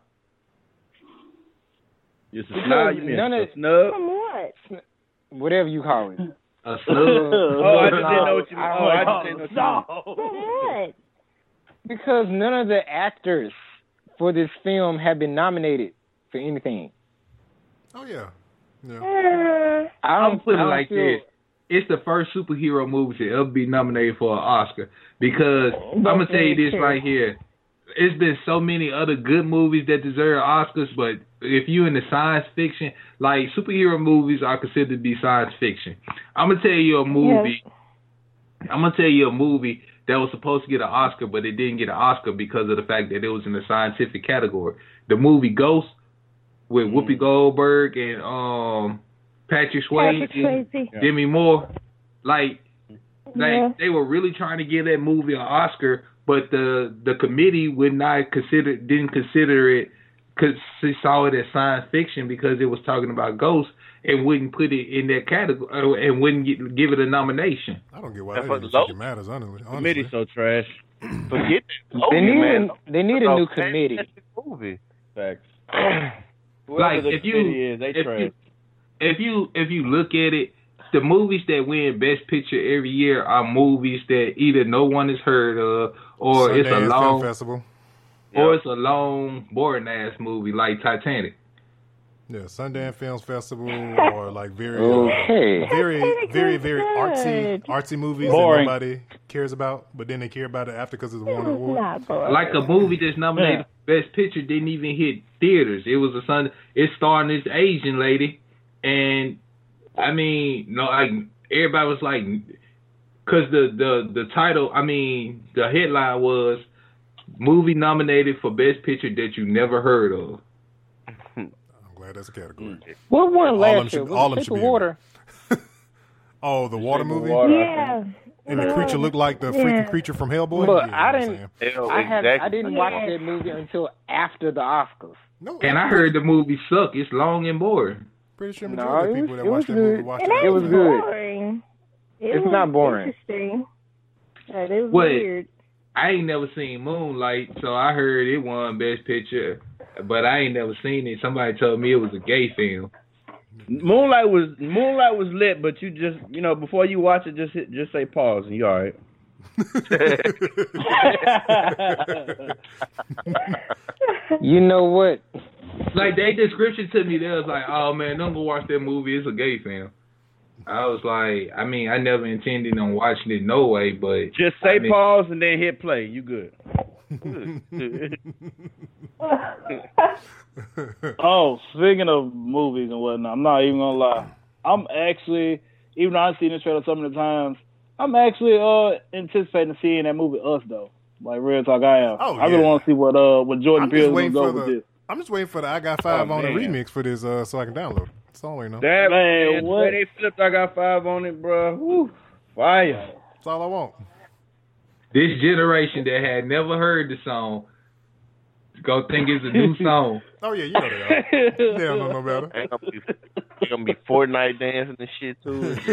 It's a Because snub. You mean none a of- snub? From what? Whatever you call it. A Oh, I just didn't know what you. I Oh, I just didn't know what you. meant. From what? Because none of the actors for this film have been nominated for anything. Oh yeah, yeah. Uh, I I'm don't put it I don't like feel, this. It's the first superhero movie to ever be nominated for an Oscar because I'm gonna tell you this right here. It's been so many other good movies that deserve Oscars, but if you in the science fiction, like superhero movies are considered to be science fiction. I'm gonna tell you a movie. I'm gonna tell you a movie that was supposed to get an Oscar, but it didn't get an Oscar because of the fact that it was in the scientific category. The movie Ghost with Whoopi Goldberg and um Patrick Swayze, Patrick Swayze. Demi Moore. Like, like Yeah. they were really trying to give that movie an Oscar, but the the committee would not consider didn't consider it because they saw it as science fiction because it was talking about ghosts and wouldn't put it in that category uh, and wouldn't get, give it a nomination. I don't get why And that for even low- fucking matters. Honestly, honestly. Committee's so trash. Forget that. they Logan, need man. a, they need a new committee. Movie. Facts. Like, the if you- is, they if trash. you- If you if you look at it, the movies that win Best Picture every year are movies that either no one has heard of or it's a Sundance Film long Festival. or it's a long boring ass movie like Titanic. Yeah, Sundance Films Festival or like very, uh, very, very, very good. artsy, artsy movies Boring. that nobody cares about, but then they care about it after because it's won an It's award. Like a movie that's nominated for Best Picture didn't even hit theaters. It was a Sun. It's starring this Asian lady, and I mean, no, like everybody was like, because the the the title, I mean, the headline was movie nominated for Best Picture that you never heard of. I'm glad that's a category. What one All of last year? should- all of them Was it should be Water? Oh, the water movie, Water. yeah. and the creature looked like the freaking creature from Hellboy. But Yeah, I you know what I'm didn't. I have. I didn't watch that movie until after the Oscars. No, And I heard the movie suck. It's long and boring. Pretty sure No, majority it of people was- that it watch was that movie good. watch It that It was good. boring. It It's was not boring. Interesting. But it was What? weird. I ain't never seen Moonlight, so I heard it won Best Picture, but I ain't never seen it. Somebody told me it was a gay film. Moonlight was Moonlight was lit, but you just you know before you watch it, just hit, just say pause and you all right. You know what? Like they description to me, they was like, "Oh man, don't go watch that movie. It's a gay film." I was like, I mean, I never intended on watching it no way, but Just say I mean- pause and then hit play. You good? Oh, speaking of movies and whatnot, I'm not even gonna lie. I'm actually, even though I've seen the trailer so many times, I'm actually uh anticipating seeing that movie Us though. Like real talk, I am. Oh, I really want to see what uh what Jordan I'm Peele just is gonna for go with the. this. I'm just waiting for the I Got Five Oh, on the remix for this, uh, so I can download. it. That's all I know. That Man, man, what? they flipped, I got five on it, bro. Woo, fire. That's all I want. this generation that had never heard the song go think it's a new song. Oh yeah, you know they are. they don't know no better. Ain't gonna be, ain't gonna be Fortnite dancing and shit too.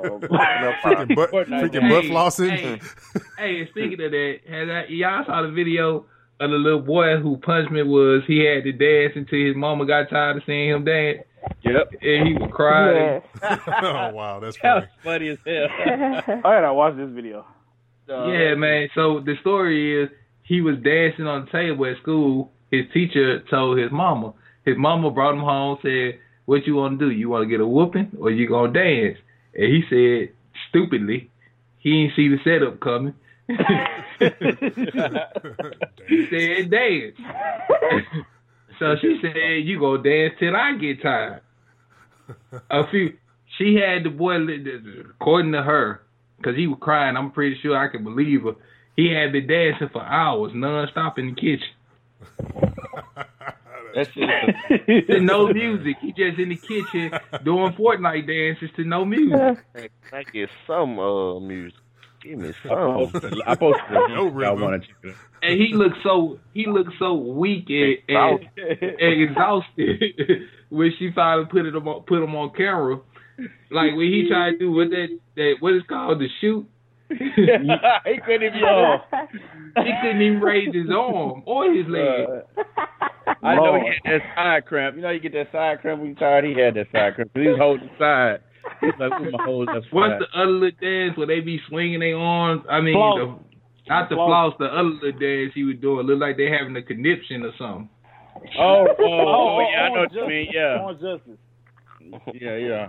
oh, Freaking butt, Fortnite. freaking butt Hey, flossing. hey, hey, speaking of that, has I, y'all saw the video of the little boy who punishment was he had to dance until his mama got tired of seeing him dance. Yep. And he would cry. oh wow, that's That was funny. funny as hell. All right, I gotta watch this video. Yeah, man. So the story is he was dancing on the table at school. His teacher told his mama. His mama brought him home, said, What you wanna do? You wanna get a whooping or you gonna dance? And he said, stupidly, he didn't see the setup coming. He said dance. so she said, You go dance till I get tired. A few she had the boy according to her, because he was crying, I'm pretty sure I could believe her. He had been dancing for hours non-stop in the kitchen. That shit. to no music. He just in the kitchen doing Fortnite dances to no music. I get some uh music. Give me I posted, I posted No link. I rhythm. want to check it. And he looked so he looked so weak and, and, and exhausted when she finally put it on put him on camera. Like when he tried to do what that that what is called the shoot. he couldn't even. Oh, He couldn't even raise his arm or his leg. uh, I know he had that side cramp. You know, you get that side cramp when you're tired. He had that side cramp. He was holding the side. He's like, "Where my hold up What's side?" the other little dance where they be swinging their arms? I mean, Floss. the, not the Floss. floss, the other little dance he was doing. Look like they having a conniption or something. Oh, oh, oh, yeah, I know Orange what you mean. Yeah, Orange Justice. yeah, yeah.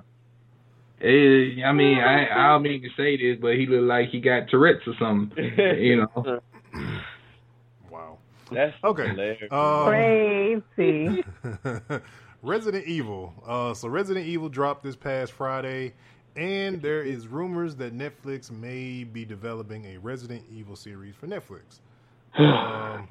Eh, I mean, I, I don't mean to say this, but he looked like he got Tourette's or something. You know. Wow. That's Okay. Um, Crazy. Resident Evil. Uh, so Resident Evil dropped this past Friday, and there is rumors that Netflix may be developing a Resident Evil series for Netflix.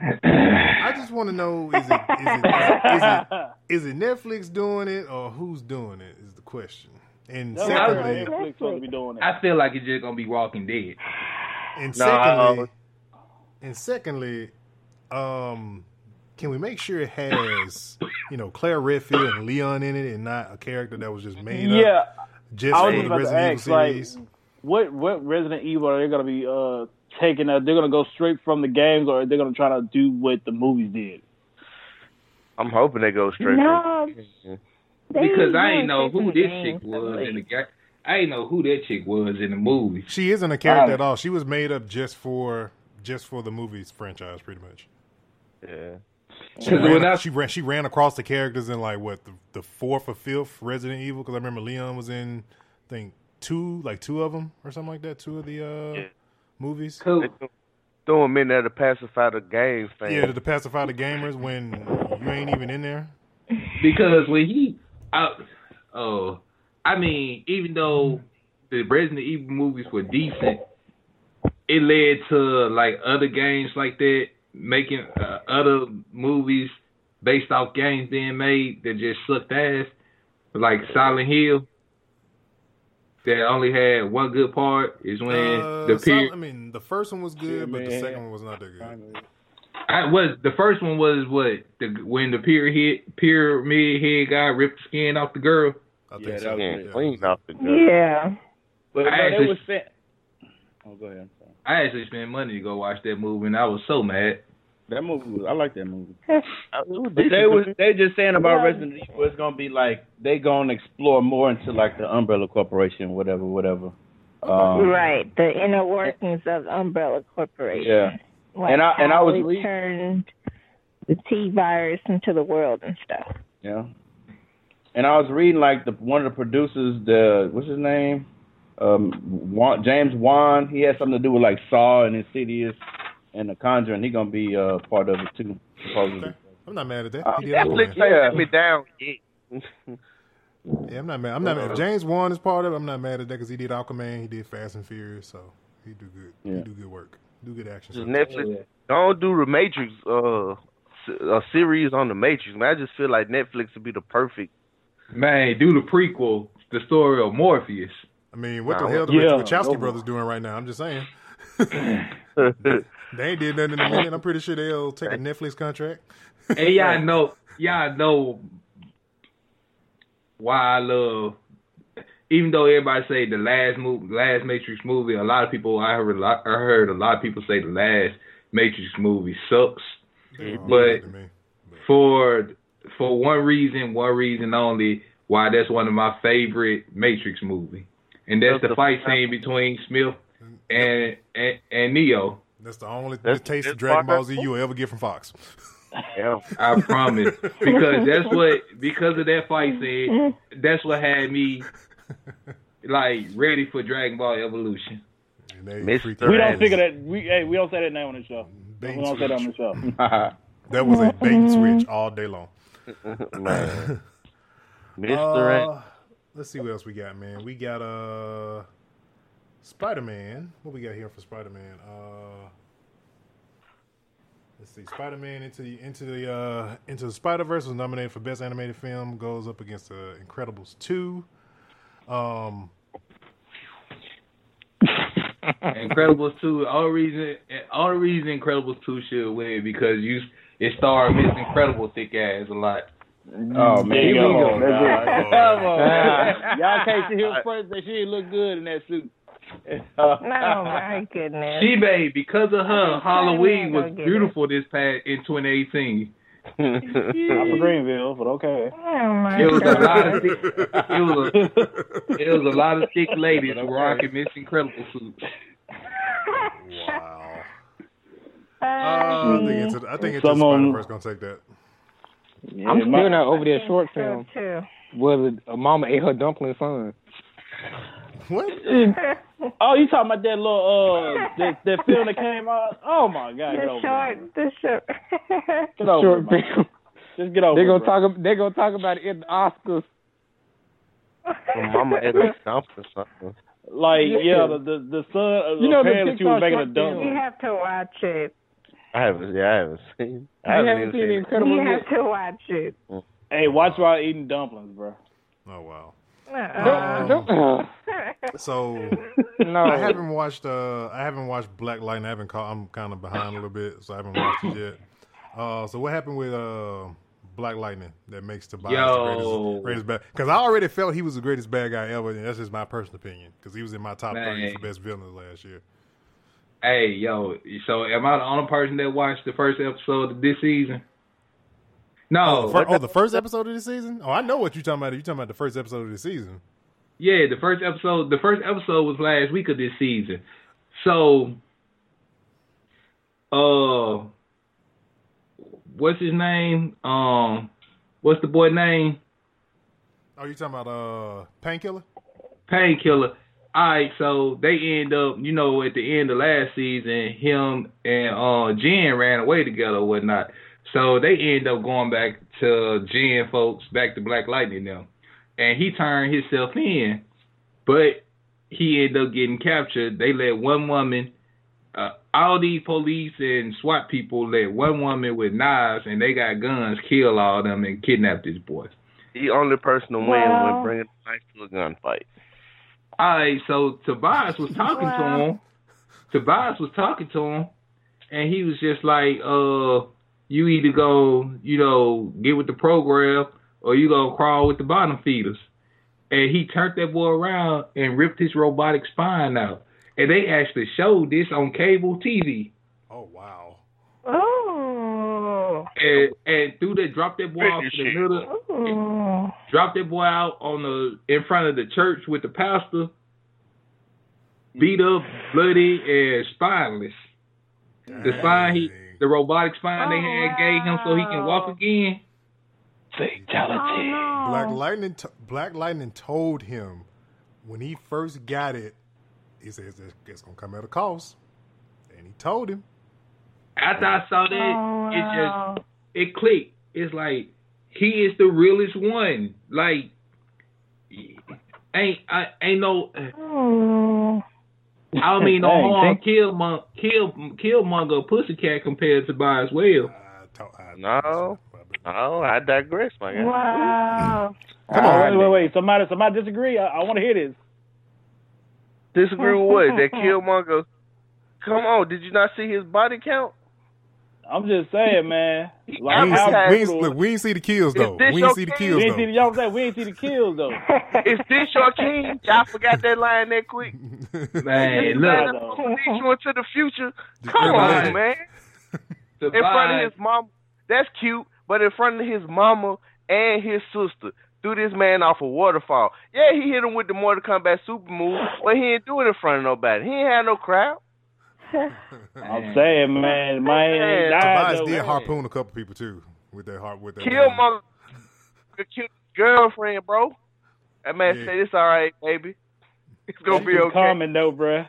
Um, I just want to know is it is it, is it is it Netflix doing it or who's doing it is the question. And That's secondly, Netflix supposed to be doing it. I feel like it's just gonna be Walking Dead. and No. secondly, and secondly, um, can we make sure it has you know Claire Redfield and Leon in it, and not a character that was just made up Yeah, just I for was the just about to Resident Evil ask, like, series? what what Resident Evil are they gonna be uh taking? Uh, they're gonna go straight from the games, or are they're gonna try to do what the movies did? I'm hoping they go straight. No. From, They Because I doing ain't know who this games, chick was like- in the guy. I ain't know who that chick was in the movie. She isn't a character at all. She was made up just for just for the movies franchise, pretty much. yeah. She ran, when I- she ran she ran across the characters in like what the, the fourth or fifth Resident Evil because I remember Leon was in I think two like two of them or something like that two of the uh Yeah. movies Cool. They threw- threw him in there to pacify the game fans. yeah to, to pacify the gamers when you ain't even in there Because when he, I, oh, I mean, even though the Resident Evil movies were decent, it led to like other games like that making uh, other movies based off games being made that just sucked ass, like Silent Hill. That only had one good part is when uh, the so- period. I mean the first one was good but the second one was not that good I was the first one was what the when the pyramid hit pyramid head guy ripped the skin off the girl. I think Yeah, so that was yeah. Yeah, clean off the gut. Yeah. But I no, they actually- was saying. Oh, go ahead. I actually spent money to go watch that movie, and I was so mad. That movie, was, I like that movie. It was But they decent. was they just saying about Yeah. Resident Evil, it's gonna be like they gonna explore more into like the Umbrella Corporation, whatever, whatever. Um, right. The inner workings of Umbrella Corporation. Yeah. Like And I- and I was it turned the T virus into the world and stuff. Yeah. And I was reading like the one of the producers, the what's his name, um, Wan, James Wan. He had something to do with like Saw and Insidious and The Conjuring. He gonna be uh, part of it too, supposedly. Okay. I'm not mad at that. Uh, He did Netflix Aquaman. ain't me down yet. Yeah, I'm not mad. I'm not mad. If James Wan is part of it, I'm not mad at that because he did Aquaman, he did Fast and Furious, so he do good. He do good work. Do good action. Just stuff. Netflix. Don't do the Matrix uh s- a series on the Matrix. Man, I just feel like Netflix would be the perfect. Man, do the prequel, the story of Morpheus. I mean, what the Nah, hell the yeah, Wachowski no. brothers doing right now? I'm just saying. yeah, They ain't did nothing in a minute. I'm pretty sure they'll take a Netflix contract. And y'all know, y'all know why I love. Even though everybody say the last movie, last Matrix movie, a lot of people I heard a lot, I heard a lot of people say the last Matrix movie sucks. But for for one reason, one reason only, why that's one of my favorite Matrix movie, and that's the fight scene between Smith and and, and Neo. That's the only that's, taste of Dragon Ball Z you will ever get from Fox. Yeah, I promise. Because that's what because of that fight scene, that's what had me like ready for Dragon Ball Evolution. we don't figure that we hey, we don't say that name on the show. Bait we don't switch. say that on the show. that was a bait and switch all day long. Mr. Uh, let's see what else we got, man. We got uh Spider Man. What we got here for Spider Man? Uh Let's see. Spider Man into the into the uh, into the Spider Verse was nominated for Best Animated Film. Goes up against uh, Incredibles two. Um, Incredibles two. All reason, all reason Incredibles two should win because you it starred Miss Incredible thick ass a lot. Oh man, here we go. Come on, y'all can't see her first. That she look good in that suit. Oh my goodness. She made because of her Halloween was beautiful this past in 2018. I'm from Greenville, but okay. Oh my it was a lot of thick, it was a, it was a lot of thick ladies rocking Miss Incredible suits. Wow. Uh, I think it's a, I think it's a Spider Verse gonna take that. Yeah, I'm still not over that short film. Too. Where a mama ate her dumpling son. What? Oh, you talking about that little uh that, that film that came out? Oh my god, the get over short, it. the short, get over short it, film. Just get over they gonna it, talk. They're gonna talk about it in the Oscars. Well, mama ate a dump or something. Like yeah, the the, the son. Uh, you know the parents she was making a dump. You have to watch it. I haven't. Yeah, I haven't seen. I haven't, haven't seen, seen Incredible. You have to watch it. Hey, watch while eating dumplings, bro. Oh wow. Uh, So no, I haven't watched. Uh, I haven't watched Black Lightning. I haven't caught. I'm kind of behind a little bit, so I haven't watched it yet. Uh, so what happened with uh, Black Lightning that makes Tobias Yo. the greatest, greatest bad? Because I already felt he was the greatest bad guy ever, and that's just my personal opinion. Because he was in my top thirty Man. for best villains last year. Hey, yo, so am I the only person that watched the first episode of this season? No, Oh, fir- oh, the first episode of the season. Oh, I know what you're talking about. You're talking about the first episode of the season. Yeah, the first episode. The first episode was last week of this season. So, uh, what's his name? Um, what's the boy name? Oh, you talking about uh, Painkiller? Painkiller. All right, so they end up, you know, at the end of last season, him and uh Jen ran away together or whatnot. So they end up going back to Jen folks, back to Black Lightning now. And he turned himself in, but he ended up getting captured. They let one woman, uh, all these police and SWAT people let one woman with knives and they got guns kill all of them and kidnap this boy. The only person to win Wow. when bringing a knife to a gunfight. All right, so Tobias was talking Wow. to him. Tobias was talking to him, and he was just like, "Uh, you either go, you know, get with the program, or you gonna crawl with the bottom feeders." And he turned that boy around and ripped his robotic spine out. And they actually showed this on cable TV. Oh wow. oh, And and through that, dropped that boy off to the Finish middle, oh, dropped that boy out on the in front of the church with the pastor, beat up, bloody, and spineless. The spine he, the robotic spine they had oh, gave him so he can walk again. Fatality. oh no. Black Lightning. T- Black Lightning told him when he first got it. He says it's, it's gonna come at a cost, and he told him. After I saw that, Oh, it just it clicked. It's like he is the realest one. Like ain't I ain't no Oh. I don't mean no Dang, harm. thank- Kill mon, kill Killmonger, pussycat compared to by as well. I to- I- No. Oh, I digress, my guy. Wow. Come on. wait, wait, wait. Somebody, somebody disagree. I, I want to hear this. Disagree with what? That Killmonger. Come on, did you not see his body count? I'm just saying, man. Like, we, ain't see, we, ain't, look, we ain't see the kills though. We ain't see the kills we though. See the, y'all say we ain't see the kills though. Is this your king? Y'all forgot that line that quick. Man, look. Lead you into the future. Come on, man. in front of his mom. That's cute, but in front of his mama and his sister. Threw this man off a waterfall. Yeah, he hit him with the Mortal Kombat super move, but he ain't do it in front of nobody. He ain't had no crowd. I'm saying, man, man, Tobias did harpoon a couple people too with that heart with that. Kill mother, kill girlfriend, bro. That man yeah. said it's all right, baby. It's gonna she be okay. Coming though, bro.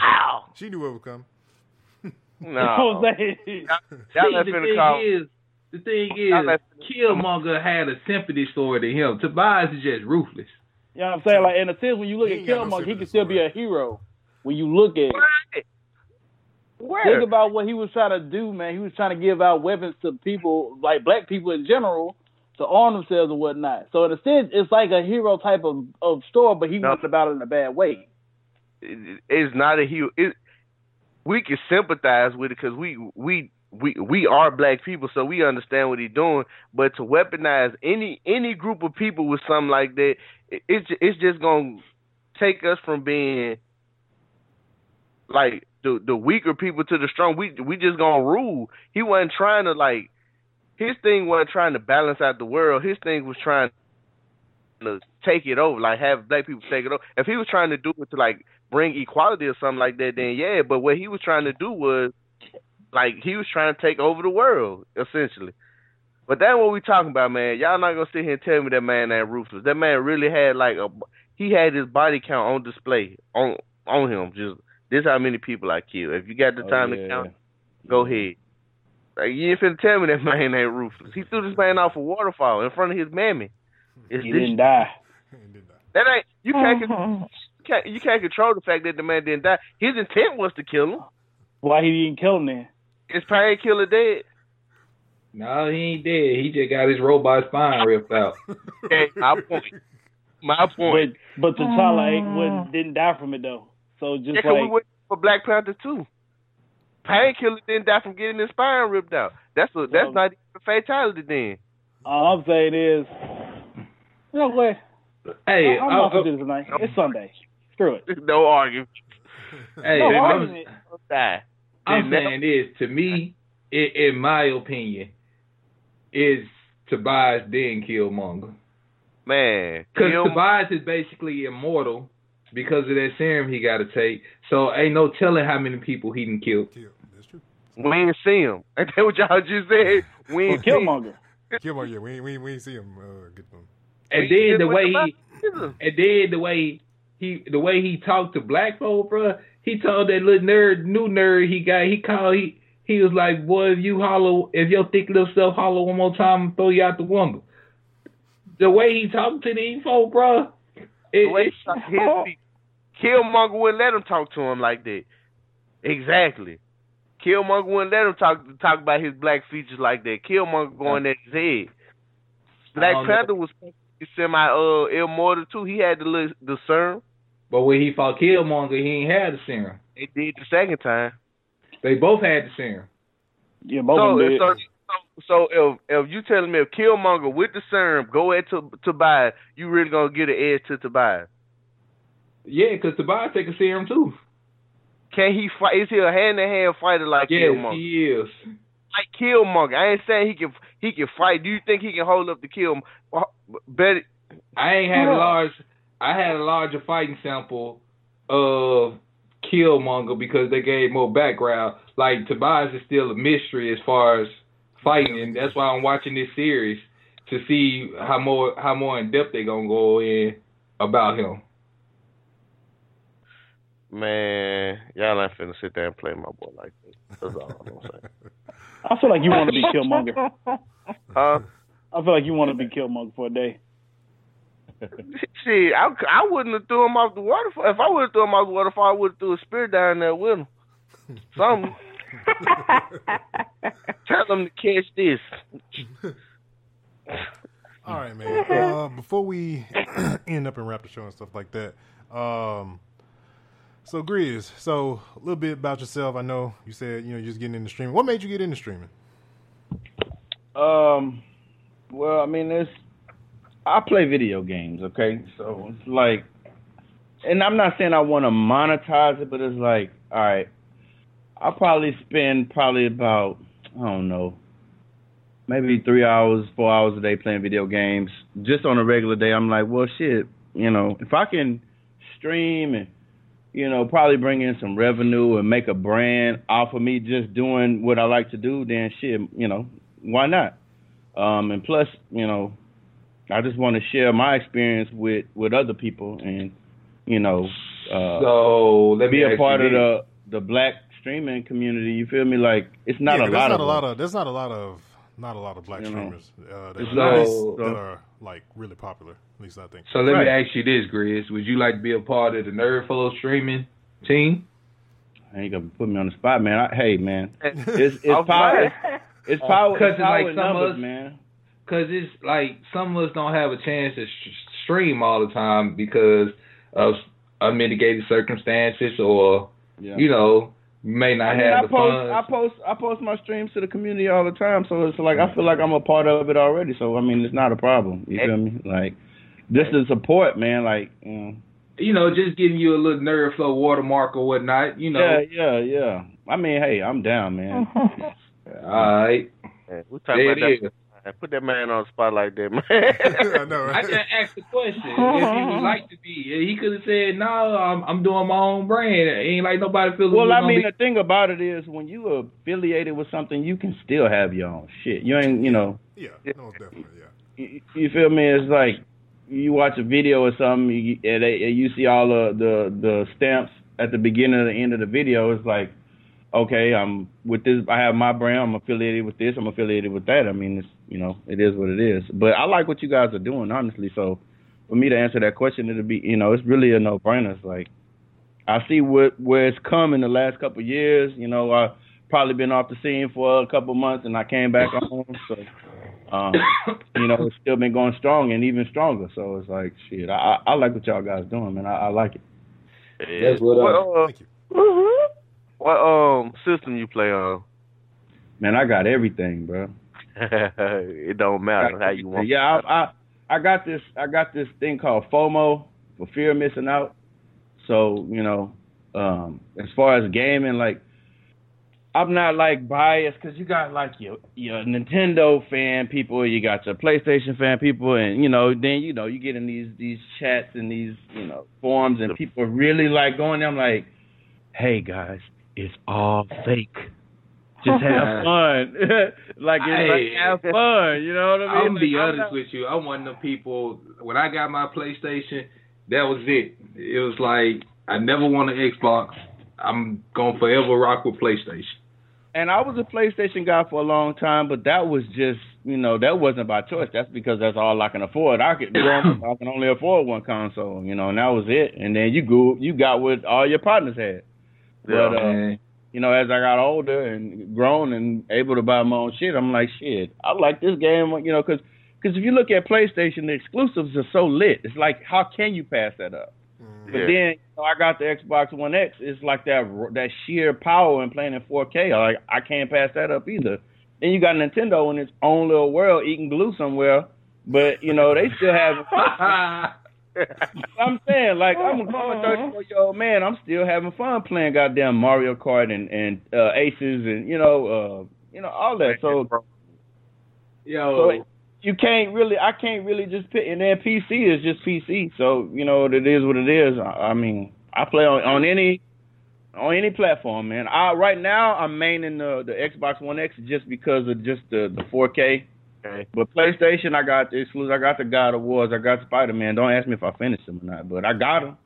Ow. She knew what was coming. no, y'all, y'all the thing call. is, the thing is, Killmonger had a sympathy story to him. Tobias is just ruthless. You know what I'm saying? Like in a sense, when you look at Killmonger, no he can still be a hero. When you look at it. Where? Think about what he was trying to do, man. He was trying to give out weapons to people, like black people in general, to arm themselves and whatnot. So in a sense, it's like a hero type of, of story, but he no. went about it in a bad way. It, it's not a hero. It, we can sympathize with it because we we we we are black people, so we understand what he's doing. But to weaponize any any group of people with something like that, it, it's it's just gonna take us from being like the the weaker people to the strong. We we just gonna rule. He wasn't trying to like his thing wasn't trying to balance out the world. His thing was trying to take it over, like have black people take it over. If he was trying to do it to like bring equality or something like that, then yeah. But what he was trying to do was like he was trying to take over the world essentially. But that's what we talking about, man. Y'all not gonna sit here and tell me that man ain't ruthless. That man really had like a he had his body count on display on on him, just this is how many people I killed. If you got the oh, time oh, yeah. to count, go ahead. Like, you ain't finna tell me that man ain't ruthless. He threw this man off a waterfall in front of his mammy. It's he didn't die. That ain't you can't, you mm-hmm. can't you can't control the fact that the man didn't die. His intent was to kill him. Why he didn't kill him then? Is painkiller dead? No, he ain't dead. He just got his robot spine ripped out. okay, my point. My point. But, but T'Challa ain't, mm. didn't die from it though. So just yeah, like we went for Black Panther too. Painkiller didn't die from getting his spine ripped out. That's a that's um, not even a fatality then. All I'm saying is, you know what? Hey, I'm off to do this tonight. It's Sunday. Screw it. no argument. Hey, no I'm, argument. I'm saying this to me, in, in my opinion, is Tobias then Killmonger. Man, because Tobias is basically immortal because of that serum he got to take. So ain't no telling how many people he didn't kill. That's true. We ain't see him. Ain't that what y'all just said? We ain't well, Killmonger. Killmonger, yeah, we ain't, we ain't, we ain't see him uh, get them. And then the way he, and then the way he, the way he talked to black folk, bro. He told that little nerd, new nerd he got. He called he. He was like, "Boy, if you hollow, if your thick little self hollow one more time, I'll throw you out the window." The way he talked to these folk, bro, it, the way he his Killmonger wouldn't let him talk to him like that. Exactly. Killmonger wouldn't let him talk talk about his black features like that. Killmonger going at his head. Black Panther was semi uh immortal too. He had the the serum. But when he fought Killmonger, he ain't had the serum. They did the second time. They both had the serum. Yeah, both so, of them so, so, so if if you telling me if Killmonger with the serum go at to Tobias, you really gonna get an edge to Tobias? Yeah, because Tobias take a serum too. Can he fight? Is he a hand to hand fighter like yes, Killmonger? he is. Like Killmonger. I ain't saying he can he can fight. Do you think he can hold up the kill? Uh, bet it. I ain't had a large. I had a larger fighting sample of Killmonger because they gave more background. Like Tobias is still a mystery as far as fighting, and that's why I'm watching this series to see how more how more in depth they gonna go in about him. Man, y'all ain't finna sit there and play my boy like this. That's all I'm gonna say. I feel like you want to be Killmonger. Huh? I feel like you want to be Killmonger for a day. See, I, I wouldn't have threw him off the waterfall. If I would have threw him off the waterfall, I would have threw a spear down there with him. Something. Tell them to catch this. All right, man. Uh, before we end up and wrap the show and stuff like that, um, So Grizz, so a little bit about yourself. I know you said you know you're just getting into streaming. What made you get into streaming? Um, well, I mean, it's I play video games, okay? So it's like, and I'm not saying I want to monetize it, but it's like, all right, I'll probably spend probably about I don't know, maybe three hours, four hours a day playing video games. Just on a regular day, I'm like, well, shit, you know, if I can stream and you know, probably bring in some revenue and make a brand off of me just doing what I like to do, then shit, you know, why not? Um, and plus, you know, I just want to share my experience with with other people and you know, uh, so let be a part of the the black streaming community. You feel me? Like it's not yeah, a there's lot not of a lot of there's not a lot of not a lot of black You streamers uh, that, It's that, nice, that are like really popular. At least I think. So let me ask you this, Grizz. Would you like to be a part of the Nerd Flow streaming team? I ain't gonna put me on the spot, man. I, hey, man, it's it's power. glad. It's power. Because It's like in some of us- man. Cause it's like some of us don't have a chance to sh- stream all the time because of unmitigated circumstances, or Yeah. you know, you may not I, mean, have I the post, funds. I post, I post my streams to the community all the time, so it's like I feel like I'm a part of it already. So I mean, it's not a problem. You feel me? Like, just the support, man. Like, you know, you know, just giving you a little Nerd Flow watermark or whatnot. You know, yeah, yeah, yeah. I mean, hey, I'm down, man. all right. Man, we There talking about it that. Is. man. Put that man on the spot like that, man. I know, I just asked the question if he would like to be. He could have said, "No, I'm I'm doing my own brand. It Ain't like nobody feels." Well, I mean, the thing about it is, when you are affiliated with something, you can still have your own shit. You ain't, you know, yeah, no, definitely, yeah. you, you feel me? It's like you watch a video or something, you, and, they, and you see all the, the the stamps at the beginning and the end of the video. It's like, okay, I'm with this. I have my brand. I'm affiliated with this. I'm affiliated with that. I mean, it's you know, it is what it is. But I like what you guys are doing, honestly. So for me to answer that question, it'll be, you know, it's really a no brainer. It's like I see what where it's come in the last couple of years. You know, I've probably been off the scene for a couple months, and I came back on. So, um, you know, it's still been going strong and even stronger. So it's like, shit, I I, I like what y'all guys doing, man. I, I like it. That's what I- uh, Thank you. what um system you play on? Man, I got everything, bro. it don't matter how you want. Yeah, I, I I got this I got this thing called FOMO for fear of missing out. So you know, um, as far as gaming, like I'm not like biased because you got like your your Nintendo fan people, you got your PlayStation fan people, and you know then you know you get in these these chats and these you know forums and people really like going there. I'm like, hey guys, it's all fake. Just have fun. like it's Hey. like have fun. You know what I mean? I'm be Like, I'm honest not- with you. I'm one of them people. When I got my PlayStation, that was it. It was like I never want an Xbox. I'm gonna forever rock with PlayStation. And I was a PlayStation guy for a long time, but that was just, you know, that wasn't by choice. That's because that's all I can afford. I could, I can only afford one console, you know, and that was it. And then you go, you got what all your partners had. But uh, Man. You know, as I got older and grown and able to buy my own shit, I'm like, shit, I like this game, you know, because because if you look at PlayStation, the exclusives are so lit. It's like, how can you pass that up? Mm-hmm. But then you know, I got the Xbox One X. It's like that that sheer power and playing in 4K. Like I can't pass that up either. Then you got Nintendo in its own little world eating glue somewhere, but you know they still have. I'm saying like I'm a 34 year old man. I'm still having fun playing goddamn Mario Kart and and uh, Aces and you know uh you know all that. So Yo, so you can't really, I can't really just pick. And then PC is just PC, so you know it is what it is. I, I mean, I play on, on any on any platform, man. I right now I'm maining the the Xbox One X just because of just the the 4K. Okay. But PlayStation, I got the exclusive. I got the God of Wars. I got Spider Man. Don't ask me if I finished them or not, but I got them.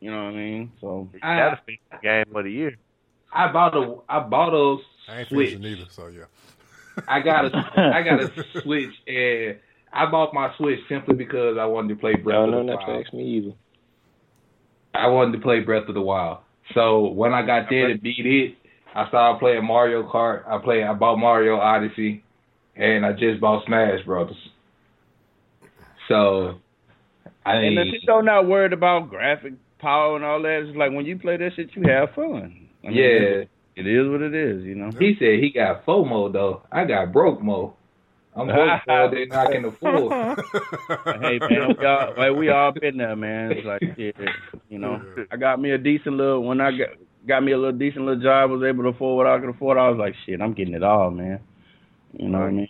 You know what I mean? So You I- gotta be the game of the year. I bought a I bought a I ain't Switch. finishing neither, so yeah. I got a I got a Switch and I bought my Switch simply because I wanted to play Breath No, of no, the not Wild. to ask me either. I wanted to play Breath of the Wild. So when I got there to beat it, I started playing Mario Kart. I played. I bought Mario Odyssey, and I just bought Smash Brothers. So I mean, and Nintendo not worried about graphic power and all that. It's like when you play that shit, you have fun. I mean, yeah. It is what it is, you know. He said he got FOMO though. I got broke mo. I'm broke so they not can afford. hey man, we all, like, we all been there, man. It's like, yeah, you know, I got me a decent little when I got got me a little decent little job, was able to afford what I could afford. I was like, shit, I'm getting it all, man. You know what I mean?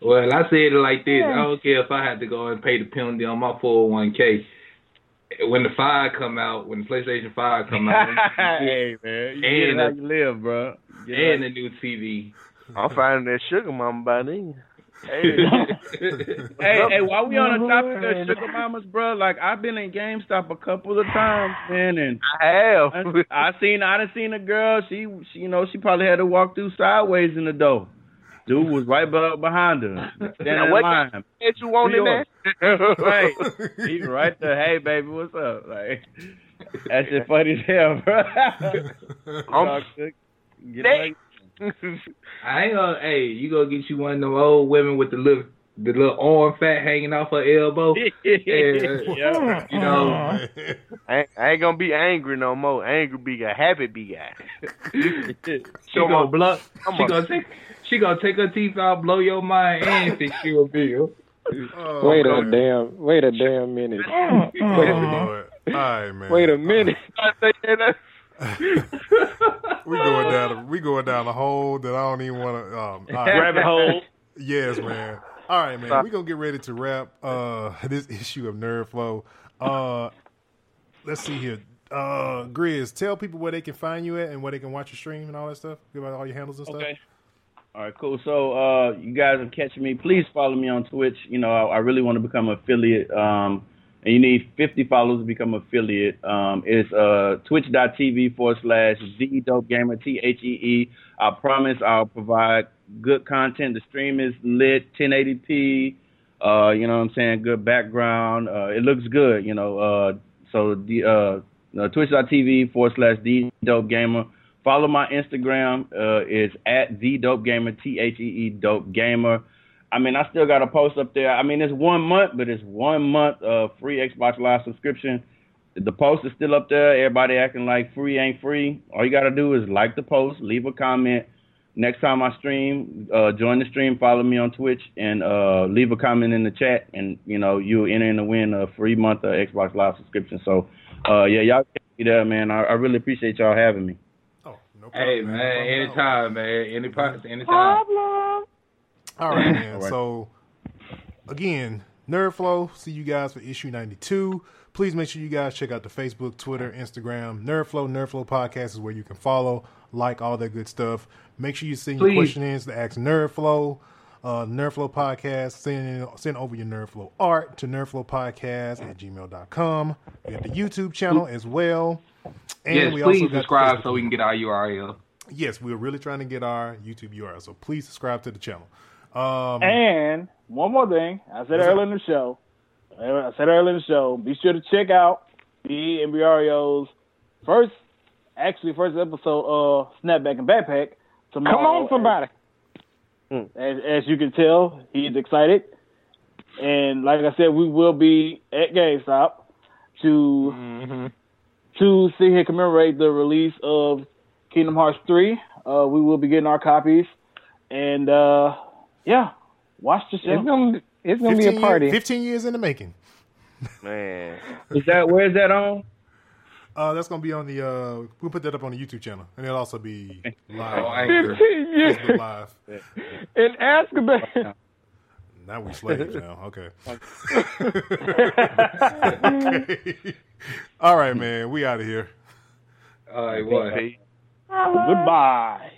Well, I said it like this. I don't care if I had to go and pay the penalty on my 401k. When the five come out, when the PlayStation Five come out, hey man, you and get how you live, bro. Get and the new TV. I'm finding that sugar mama by then. Hey, hey, hey, while we on the topic of sugar mamas, bro, like I've been in GameStop a couple of times, man, and I have. I, I seen, I done seen a girl. She, she, you know, she probably had to walk through sideways in the door. Dude was right behind her. Standing what line. What you want in there? right. He right there. Hey, baby, what's up? Like, that shit funny as hell, bro. I'm, Get they, I ain't gonna. Hey, you gonna get you one of them old women with the little the little arm fat hanging off her elbow. yeah. You know, I, I ain't gonna be angry no more. Angry be guy, happy be guy. she gonna blow. She gonna take. She gonna take her teeth out, blow your mind, and fix you a bill. Oh, wait a damn! Wait a damn minute! Oh, wait a minute! All right, man. Wait a minute! we going down. A, we going down a hole that I don't even want to. Um, right. Rabbit hole. Yes, man. All right, man. We gonna get ready to wrap uh, this issue of Nerd Flow. Uh, let's see here. Uh, Grizz, tell people where they can find you at and where they can watch your stream and all that stuff. Give out all your handles and stuff. Okay. All right, cool. So uh, you guys are catching me. Please follow me on Twitch. You know, I, I really want to become affiliate. Um, and you need 50 followers to become affiliate. Um, it's uh, twitch.tv forward slash the dope gamer, T H E E. I promise I'll provide good content. The stream is lit, 1080p. Uh, you know what I'm saying? Good background. Uh, it looks good, you know. Uh, so the uh, twitch.tv forward slash the dope gamer. Follow my Instagram. Uh, it's at the dope gamer, T H E E dope gamer. I mean, I still got a post up there. I mean, it's one month, but it's one month of free Xbox Live subscription. The post is still up there. Everybody acting like free ain't free. All you got to do is like the post, leave a comment. Next time I stream, uh, join the stream, follow me on Twitch, and uh, leave a comment in the chat, and you know you'll enter in the win a free month of Xbox Live subscription. So, uh, yeah, y'all can be there, man. I, I really appreciate y'all having me. No problem. Hey man, anytime, man. Any anytime. Problem. All right, man. So, again, Nerdflow. See you guys for issue 92. Please make sure you guys check out the Facebook, Twitter, Instagram. Nerdflow, Nerdflow Podcast is where you can follow, like, all that good stuff. Make sure you send your Please. question in to ask Nerdflow. Uh, Nerdflow Podcast. Send, send over your Nerdflow art to nerdflowpodcast at gmail.com. We have the YouTube channel as well. And yes, we please also got subscribe so we can get our URL. Yes, we're really trying to get our YouTube URL. So please subscribe to the channel. Um, And one more thing, I said earlier in the show. I said earlier in the show. Be sure to check out the Embryo's first, actually first episode of Snapback and Backpack tomorrow. Come on, somebody. As, as you can tell, he's excited, and like I said, we will be at GameStop to to see here commemorate the release of Kingdom Hearts three. Uh, we will be getting our copies, and uh, yeah, watch the show. It's gonna, it's gonna be a party. Year, 15 years in the making. Man, Is that where's that on? Uh, that's gonna be on the. Uh, we'll put that up on the YouTube channel, and it'll also be live. Oh, on Anchor. Live. And Azkaban. Now we slaves now. Okay. okay. All right, man. We out of here. All right, what? Goodbye.